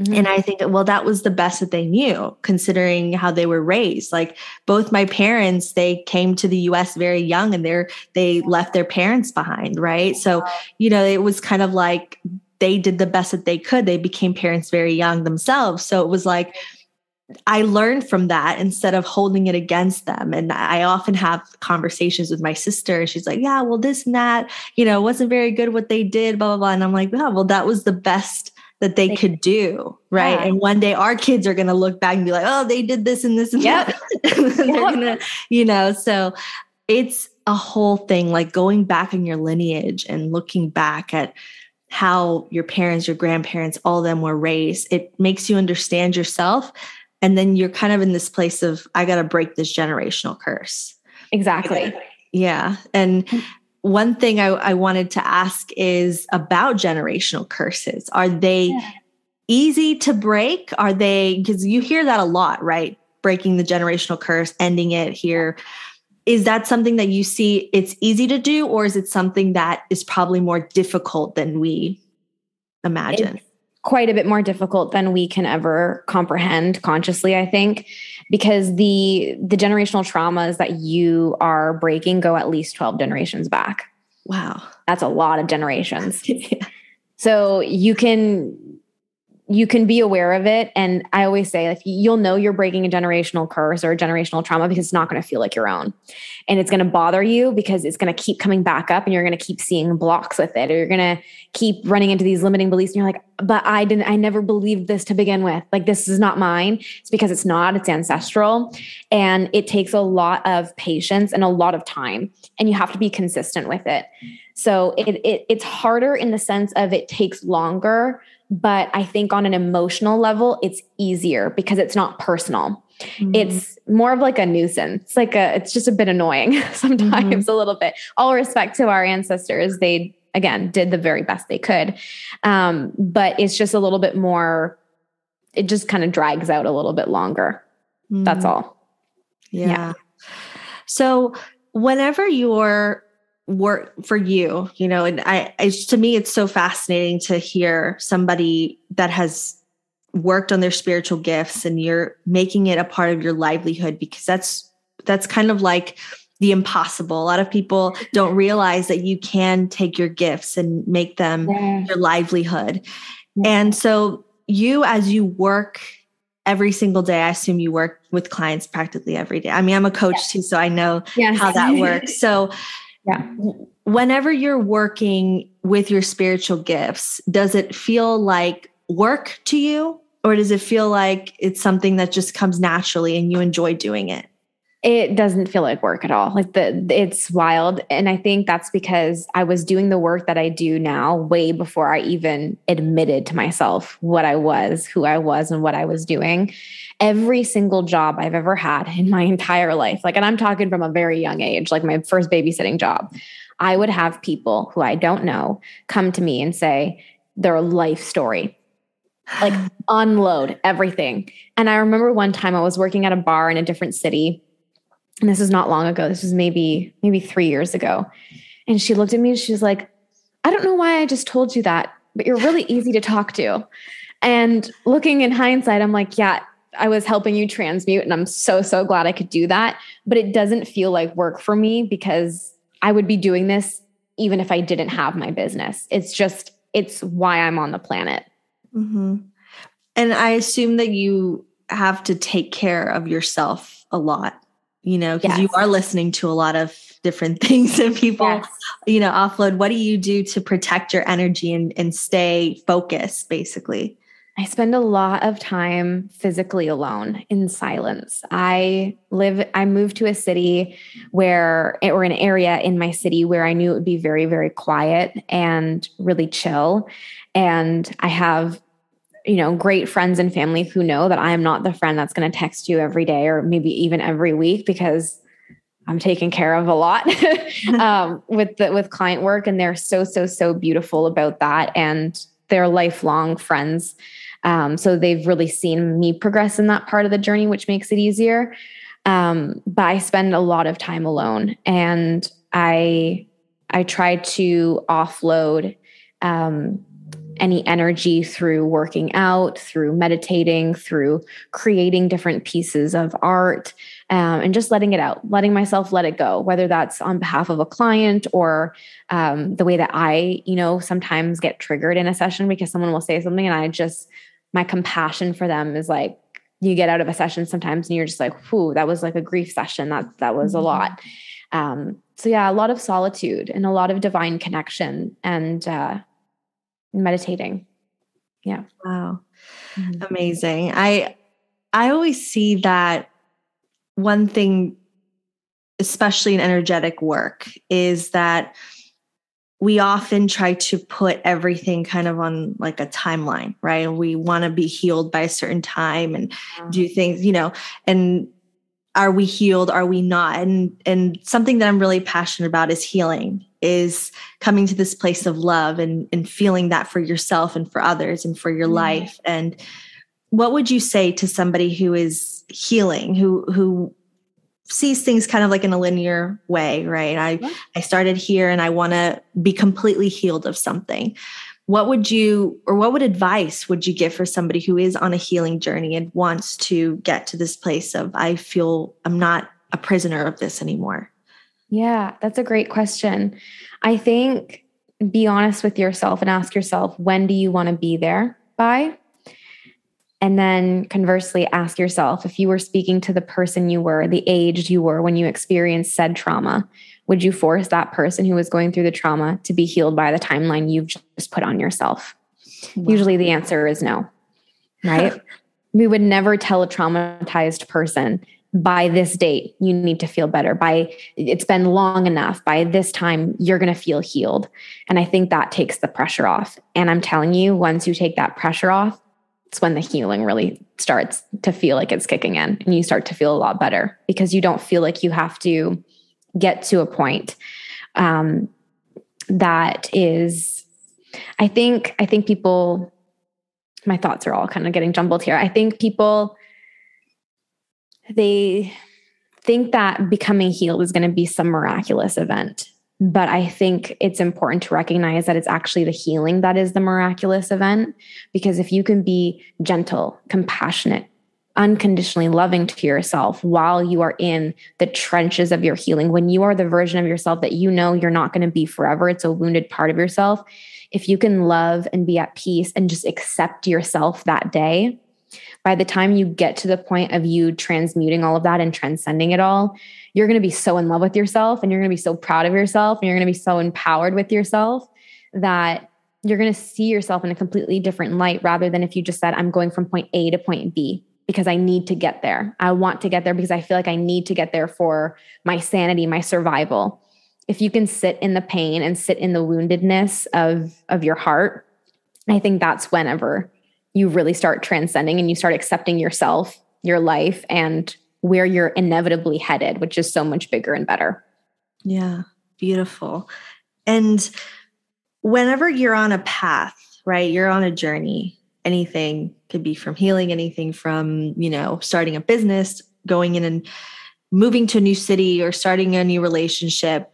Mm-hmm. And I think, well, that was the best that they knew, considering how they were raised. Like both my parents, they came to the US very young and they're they left their parents behind, right? So, you know, it was kind of like they did the best that they could. They became parents very young themselves. So it was like I learned from that instead of holding it against them. And I often have conversations with my sister. and She's like, Yeah, well, this and that, you know, wasn't very good what they did, blah, blah, blah. And I'm like, Yeah, well, that was the best that they, they could do right? Yeah. and one day our kids are going to look back and be like oh they did this and this and yep. that they're yep. gonna you know so it's a whole thing like going back in your lineage and looking back at how your parents your grandparents all of them were raised it makes you understand yourself. And then you're kind of in this place of i got to break this generational curse. Exactly. Yeah. And mm. One thing I, I, wanted to ask is about generational curses. Are they yeah. easy to break? Are they, because you hear that a lot, right? Breaking the generational curse, ending it here. Is that something that you see it's easy to do, or is it something that is probably more difficult than we imagine? It's, quite a bit more difficult than we can ever comprehend consciously i think because the the generational traumas that you are breaking go at least 12 generations back. Wow. That's a lot of generations. Yeah. so you can you can be aware of it. And I always say, like, you'll know you're breaking a generational curse or a generational trauma because it's not going to feel like your own. And it's going to bother you because it's going to keep coming back up and you're going to keep seeing blocks with it, or you're going to keep running into these limiting beliefs. And you're like, but I didn't, I never believed this to begin with. Like, this is not mine. It's because it's not, it's ancestral. And it takes a lot of patience and a lot of time. And you have to be consistent with it. So it, it it's harder in the sense of it takes longer but I think on an emotional level, it's easier because it's not personal. Mm-hmm. It's more of like a nuisance. It's like a, it's just a bit annoying sometimes, mm-hmm. a little bit. All respect to our ancestors. They, again, did the very best they could. Um, but it's just a little bit more, it just kind of drags out a little bit longer. Mm-hmm. That's all. Yeah. yeah. So, whenever you're work for you you know and i it's, to me it's so fascinating to hear somebody that has worked on their spiritual gifts and you're making it a part of your livelihood because that's that's kind of like the impossible a lot of people don't realize that you can take your gifts and make them yeah. your livelihood yeah. and so you as you work every single day i assume you work with clients practically every day i mean i'm a coach too so i know yes. how that works so yeah. Whenever you're working with your spiritual gifts, does it feel like work to you? Or does it feel like it's something that just comes naturally and you enjoy doing it? It doesn't feel like work at all. Like the it's wild. And i think that's because i was doing the work that i do now way before i even admitted to myself what i was who i was and what i was doing. Every single job i've ever had in my entire life like and i'm talking from a very young age like my first babysitting job i would have people who i don't know come to me and say their life story. Like unload everything. And i remember one time i was working at a bar in a different city and this is not long ago. This was maybe maybe three years ago. And she looked at me and she's like i don't know why i just told you that but you're really easy to talk to. And looking in hindsight i'm like yeah i was helping you transmute and i'm so so glad i could do that but it doesn't feel like work for me because i would be doing this even if i didn't have my business. It's just it's why i'm on the planet. Mm-hmm. and i assume that you have to take care of yourself a lot you know, because yes. you are listening to a lot of different things and people, yes. you know, offload. What do you do to protect your energy and, and stay focused, basically? I spend a lot of time physically alone in silence. I live, I moved to a city where, eh, or an area in my city where I knew it would be very, very quiet and really chill. And I have you know, great friends and family who know that I am not the friend that's going to text you every day or maybe even every week because I'm taking care of a lot um, with the with client work, and they're so so so beautiful about that, and they're lifelong friends. Um, so they've really seen me progress in that part of the journey, which makes it easier. Um, but I spend a lot of time alone, and I I try to offload um, any energy through working out, through meditating, through creating different pieces of art, um, and just letting it out, letting myself let it go, whether that's on behalf of a client or um, the way that I, you know, sometimes get triggered in a session because someone will say something and I just, my compassion for them is like, you get out of a session sometimes and you're just like, whew, that was like a grief session. That that was mm-hmm. a lot. Um, so yeah, a lot of solitude and a lot of divine connection and uh, meditating. Yeah. Wow. Mm-hmm. Amazing. I I always see that one thing especially in energetic work is that we often try to put everything kind of on like a timeline, right? We want to be healed by a certain time and mm-hmm. do things, you know, and are we healed? Are we not? And and something that I'm really passionate about is healing is coming to this place of love and, and feeling that for yourself and for others and for your mm-hmm. life. And what would you say to somebody who is healing, who who sees things kind of like in a linear way, right? I I started here and I want to be completely healed of something. what would you or what would advice would you give for somebody who is on a healing journey and wants to get to this place of I feel I'm not a prisoner of this anymore? Yeah, that's a great question. I think be honest with yourself and ask yourself when do you want to be there by? And then conversely, ask yourself if you were speaking to the person you were, the age you were when you experienced said trauma, would you force that person who was going through the trauma to be healed by the timeline you've just put on yourself? Wow. Usually the answer is no, right? we would never tell a traumatized person by this date you need to feel better. By it's been long enough. By this time you're going to feel healed. And i think that takes the pressure off. And i'm telling you once you take that pressure off it's when the healing really starts to feel like it's kicking in and you start to feel a lot better because you don't feel like you have to get to a point um, that is i think i think people my thoughts are all kind of getting jumbled here. I think people they think that becoming healed is going to be some miraculous event but i think it's important to recognize that it's actually the healing that is the miraculous event because if you can be gentle compassionate unconditionally loving to yourself while you are in the trenches of your healing, when you are the version of yourself that you know you're not going to be forever, it's a wounded part of yourself. If you can love and be at peace and just accept yourself that day, by the time you get to the point of you transmuting all of that and transcending it all, you're going to be so in love with yourself and you're going to be so proud of yourself and you're going to be so empowered with yourself that you're going to see yourself in a completely different light rather than if you just said, I'm going from point A to point B because I need to get there. I want to get there because I feel like I need to get there for my sanity, my survival. If you can sit in the pain and sit in the woundedness of of your heart, I think that's whenever you really start transcending and you start accepting yourself, your life and where you're inevitably headed, which is so much bigger and better. Yeah, beautiful. And whenever you're on a path, right? You're on a journey anything could be from healing anything from you know starting a business going in and moving to a new city or starting a new relationship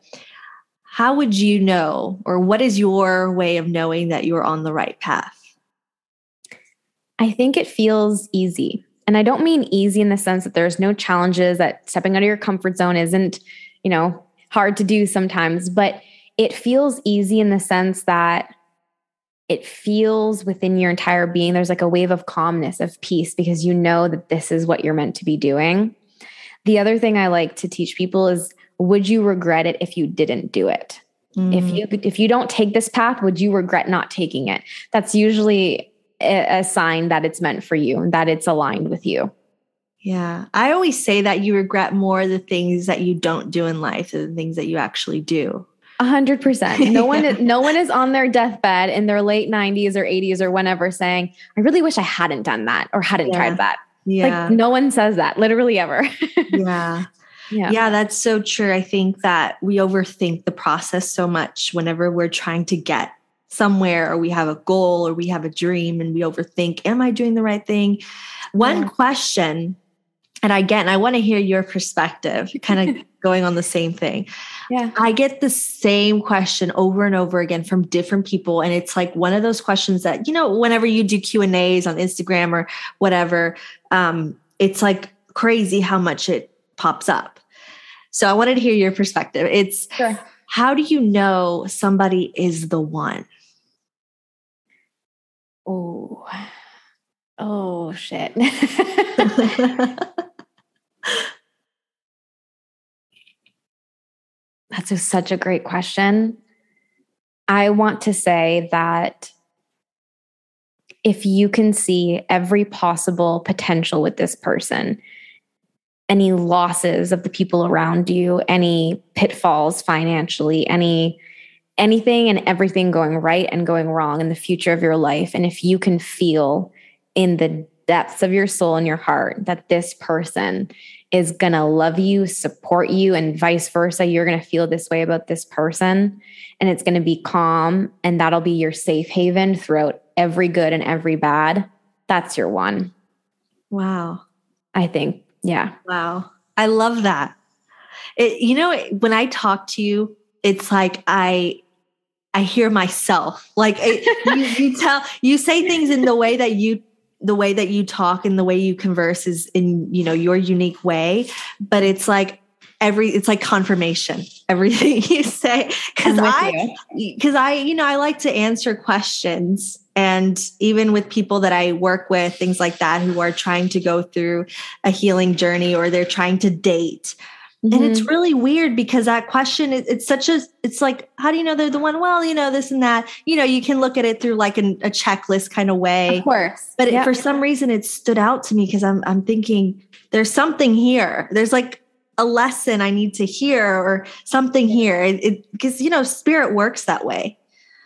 how would you know or what is your way of knowing that you're on the right path i think it feels easy. And i don't mean easy in the sense that there's no challenges that stepping out of your comfort zone isn't you know hard to do sometimes but it feels easy in the sense that it feels within your entire being there's like a wave of calmness of peace because you know that this is what you're meant to be doing. The other thing i like to teach people is would you regret it if you didn't do it? Mm. if you if you don't take this path would you regret not taking it? That's usually a, sign that it's meant for you and that it's aligned with you yeah i always say that you regret more the things that you don't do in life than the things that you actually do a hundred percent. No one, is, no one is on their deathbed in their late nineties or eighties or whenever saying, "I really wish I hadn't done that or hadn't yeah. tried that." Yeah, like no one says that, literally ever. yeah, yeah, yeah. That's so true. I think that we overthink the process so much whenever we're trying to get somewhere, or we have a goal, or we have a dream, and we overthink, "Am I doing the right thing?" One yeah. question and again, I want to hear your perspective, kind of going on the same thing. Yeah. I get the same question over and over again from different people. And it's like one of those questions that, you know, whenever you do Q and A's on Instagram or whatever, um, it's like crazy how much it pops up. So I wanted to hear your perspective. It's sure. how do you know somebody is the one? Oh, shit. That's a, such a great question. I want to say that if you can see every possible potential with this person, any losses of the people around you, any pitfalls financially, any anything and everything going right and going wrong in the future of your life and if you can feel in the depths of your soul and your heart that this person is going to love you, support you, and vice versa. You're going to feel this way about this person, and it's going to be calm, and that'll be your safe haven throughout every good and every bad. That's your one. Wow. I think, yeah. Wow. I love that. It, you know, when I talk to you, it's like I I hear myself. Like it, you, you tell, you say things in the way that you the way that you talk and the way you converse is in you know your unique way. But it's like every it's like confirmation everything you say. Because i because i you know i like to answer questions. And even with people that i work with things like that who are trying to go through a healing journey or they're trying to date mm-hmm. and it's mm-hmm. really weird because that question it, it's such a it's like how do you know they're the one well you know this and that you know you can look at it through like an, a checklist kind of way of course but yep. it, for some reason it stood out to me because i'm i'm thinking there's something here there's like a lesson I need to hear or something here. Because, you know, spirit works that way.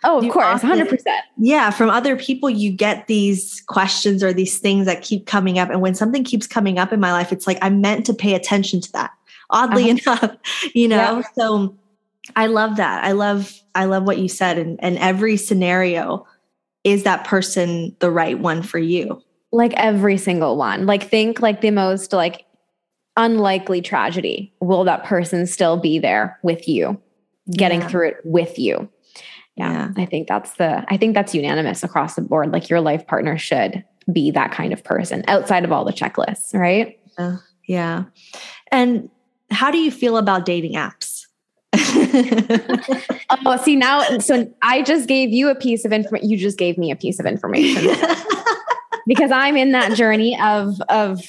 Oh, of you course, often, 100%. Yeah, from other people, you get these questions or these things that keep coming up. And when something keeps coming up in my life, it's like I'm meant to pay attention to that, oddly uh-huh. enough, you know? Yeah. So I love that. I love, I love what you said. And, and every scenario, is that person the right one for you? Like every single one. Like think like the most like unlikely tragedy, will that person still be there with you, getting yeah. through it with you? Yeah, yeah, I think that's the, I think that's unanimous across the board. Like your life partner should be that kind of person outside of all the checklists, right? Uh, yeah. And how do you feel about dating apps? oh, see now, so I just gave you a piece of information. You just gave me a piece of information because I'm in that journey of of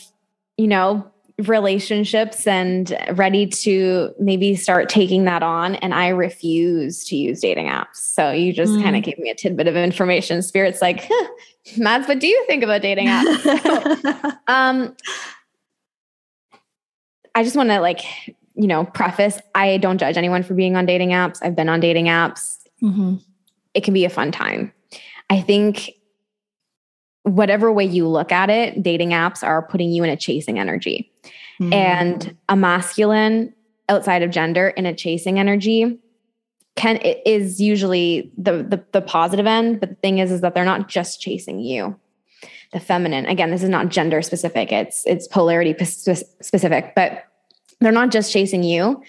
you know relationships and ready to maybe start taking that on and i refuse to use dating apps so you just mm. kind of gave me a tidbit of information spirit's like huh, mads what do you think about dating apps so, um i just want to like you know preface i don't judge anyone for being on dating apps i've been on dating apps mm-hmm. it can be a fun time i think whatever way you look at it, dating apps are putting you in a chasing energy. Mm-hmm. And a masculine outside of gender in a chasing energy can is usually the, the the positive end, but the thing is is that they're not just chasing you. The feminine, again, this is not gender specific. It's it's polarity specific, but they're not just chasing you.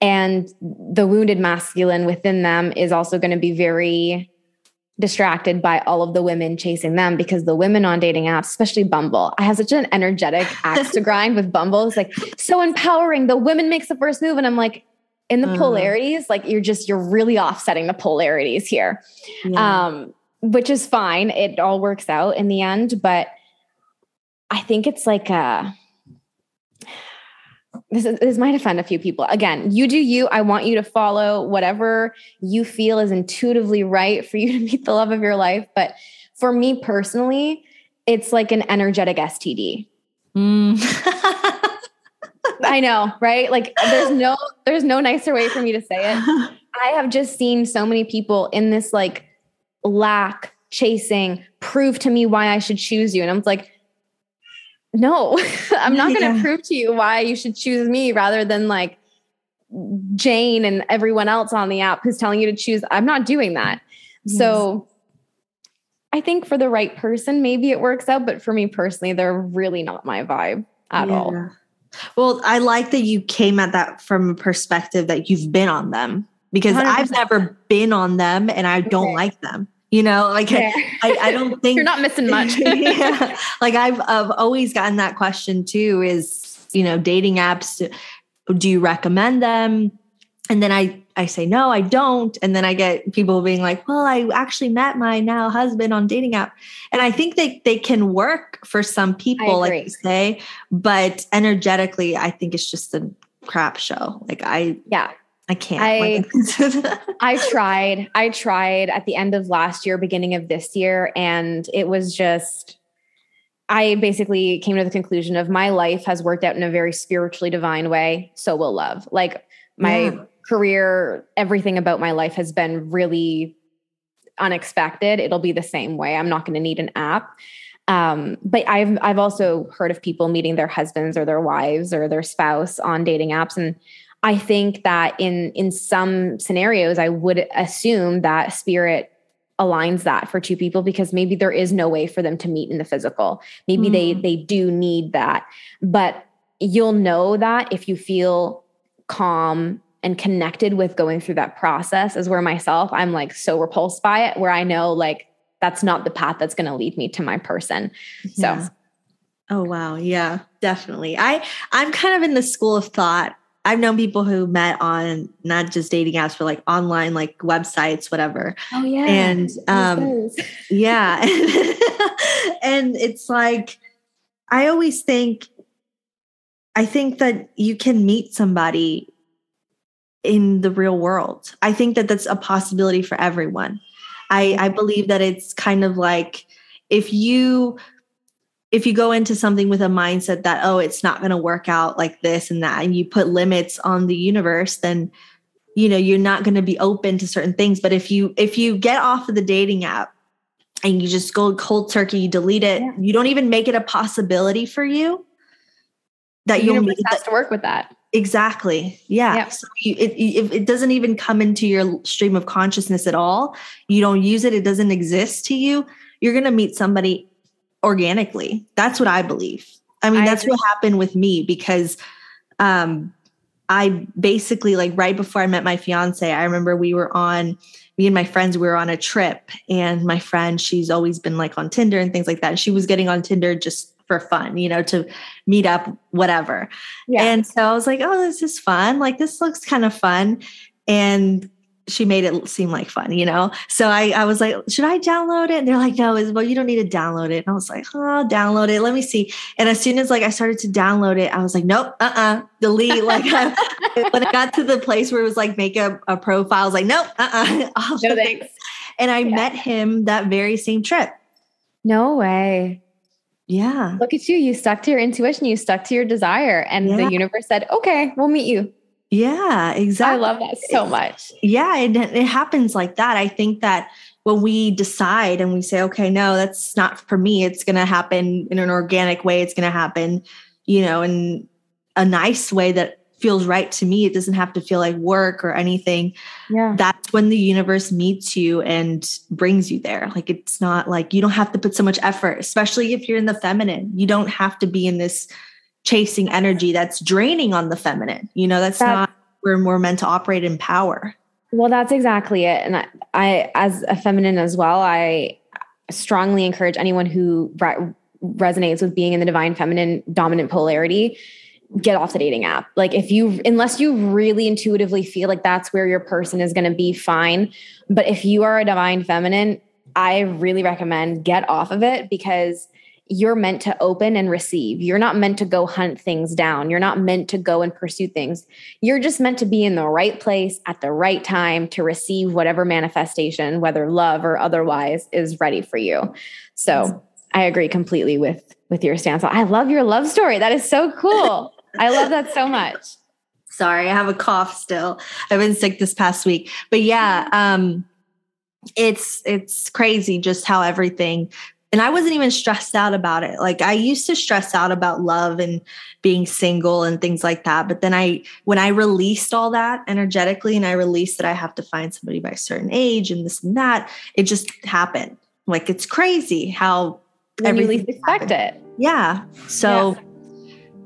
And the wounded masculine within them is also going to be very distracted by all of the women chasing them because the women on dating apps, especially Bumble, I have such an energetic axe to grind with Bumble. It's like so empowering. The women makes the first move. And I'm like, in the uh, polarities, like you're just, you're really offsetting the polarities here. Yeah. Um, which is fine. It all works out in the end. But I think it's like a this, is, this might offend a few people. Again, you do you. I want you to follow whatever you feel is intuitively right for you to meet the love of your life. But for me personally, it's like an energetic STD. Mm. I know, right? Like there's no there's no nicer way for me to say it. I have just seen so many people in this like lack chasing, prove to me why I should choose you. And I'm like, no, I'm not going to prove to you why you should choose me rather than like Jane and everyone else on the app who's telling you to choose. I'm not doing that. Yes. So I think for the right person, maybe it works out. But for me personally, they're really not my vibe at yeah. all. Well, I like that you came at that from a perspective that you've been on them because i have never been on them and I don't okay. like them you know like yeah. I, I, don't think you're not missing much. Yeah. like I've, I've always gotten that question too is you know dating apps do you recommend them? And then i i say no i don't. And then i get people being like well i actually met my now husband on dating app. And i think they they can work for some people like you say but energetically i think it's just a crap show. Like i yeah I can't. I, I tried. I tried at the end of last year, beginning of this year, and it was just I basically came to the conclusion of my life has worked out in a very spiritually divine way, so will love. Like my yeah. career, everything about my life has been really unexpected. It'll be the same way. I'm not going to need an app. Um, but I've I've also heard of people meeting their husbands or their wives or their spouse on dating apps and I think that in in some scenarios, I would assume that spirit aligns that for two people because maybe there is no way for them to meet in the physical. Maybe mm. they they do need that. But you'll know that if you feel calm and connected with going through that process is where myself I'm like so repulsed by it where I know like that's not the path that's going to lead me to my person. Yeah. So Oh wow, yeah, definitely. I I'm kind of in the school of thought. I've known people who met on not just dating apps, but like online, like websites, whatever. Oh yeah, and um, yeah, and it's like I always think. I think that you can meet somebody in the real world. I think that that's a possibility for everyone. I, I believe that it's kind of like if you if you go into something with a mindset that oh it's not going to work out like this and that and you put limits on the universe then you know you're not going to be open to certain things. But if you if you get off of the dating app and you just go cold turkey you delete it yeah. you don't even make it a possibility for you that the universe has to work with that. Exactly. Yeah. So you, it, it, it doesn't even come into your stream of consciousness at all you don't use it it doesn't exist to you you're going to meet somebody organically. That's what I believe. I mean, I that's agree. what happened with me because um, I basically, like, right before I met my fiance, I remember we were on, me and my friends, we were on a trip. And my friend, she's always been like on Tinder and things like that. She was getting on Tinder just for fun, you know, to meet up, whatever. Yeah. And so I was like, oh, this is fun. Like, this looks kind of fun. And she made it seem like fun, you know? So I, I was like, should I download it? And they're like, no, well, you don't need to download it. And I was like, oh, download it. Let me see. And as soon as like I started to download it, I was like, nope, uh-uh, delete. Like when I got to the place where it was like make a, a profile, I was like, nope, uh-uh. no thanks. And I yeah. met him that very same trip. No way. Yeah. Look at you. You stuck to your intuition. You stuck to your desire. And yeah. the universe said, okay, we'll meet you. Yeah, exactly. I love that so much. Yeah, it, it happens like that. I think that when we decide and we say, okay, no, that's not for me, it's going to happen in an organic way. It's going to happen, you know, in a nice way that feels right to me. It doesn't have to feel like work or anything. Yeah. That's when the universe meets you and brings you there. Like it's not like you don't have to put so much effort, especially if you're in the feminine. You don't have to be in this chasing energy that's draining on the feminine. You know, that's, not where we're meant to operate in power. Well, that's exactly it. And I, I as a feminine as well, I strongly encourage anyone who re- resonates with being in the divine feminine dominant polarity get off the dating app. Like if you unless you really intuitively feel like that's where your person is going to be fine, but if you are a divine feminine, I really recommend get off of it because you're meant to open and receive. You're not meant to go hunt things down. You're not meant to go and pursue things. You're just meant to be in the right place at the right time to receive whatever manifestation, whether love or otherwise, is ready for you. So I agree completely with with your stance. I love your love story. That is so cool. I love that so much. Sorry, I have a cough still. I've been sick this past week. But yeah, um it's it's crazy just how everything and I wasn't even stressed out about it. Like I used to stress out about love and being single and things like that. But then I, when I released all that energetically and I released that I have to find somebody by a certain age and this and that, it just happened. Like it's crazy how when you least expect happened. it. Yeah. So yeah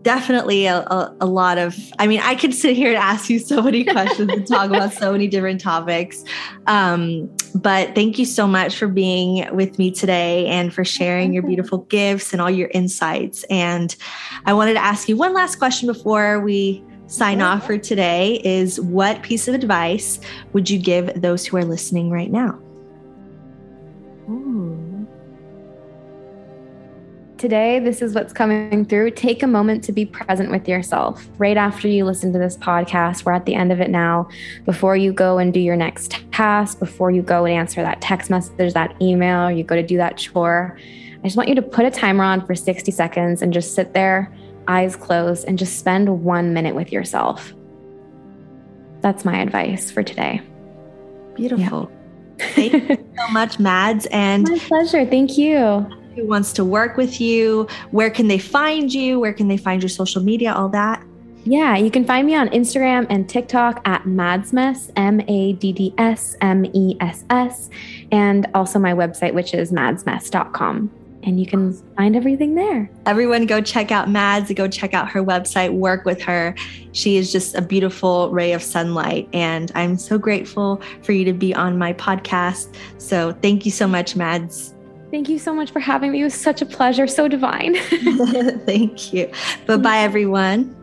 definitely a, a, a, lot of i mean i could sit here and ask you so many questions and talk about so many different topics. Um, but thank you so much for being with me today and for sharing your beautiful gifts and all your insights. And i wanted to ask you one last question before we sign off for today is what piece of advice would you give those who are listening right now today, this is what's coming through. Take a moment to be present with yourself. Right after you listen to this podcast, we're at the end of it now. Before you go and do your next task, before you go and answer that text message, that email, you go to do that chore, I just want you to put a timer on for 60 seconds and just sit there, eyes closed, and just spend one minute with yourself. That's my advice for today. Beautiful. Yeah. Thank you so much, Mads. And my pleasure. Thank you who wants to work with you, where can they find you? Where can they find your social media, all that? Yeah, you can find me on Instagram and TikTok at Maddsmess, M A D D S M E S S, and also my website, which is maddsmess.com and you can find everything there. Everyone go check out Mads, go check out her website, work with her. She is just a beautiful ray of sunlight and I'm so grateful for you to be on my podcast. So thank you so much Mads. Thank you so much for having me. It was such a pleasure, so divine. Thank you. Bye bye, everyone.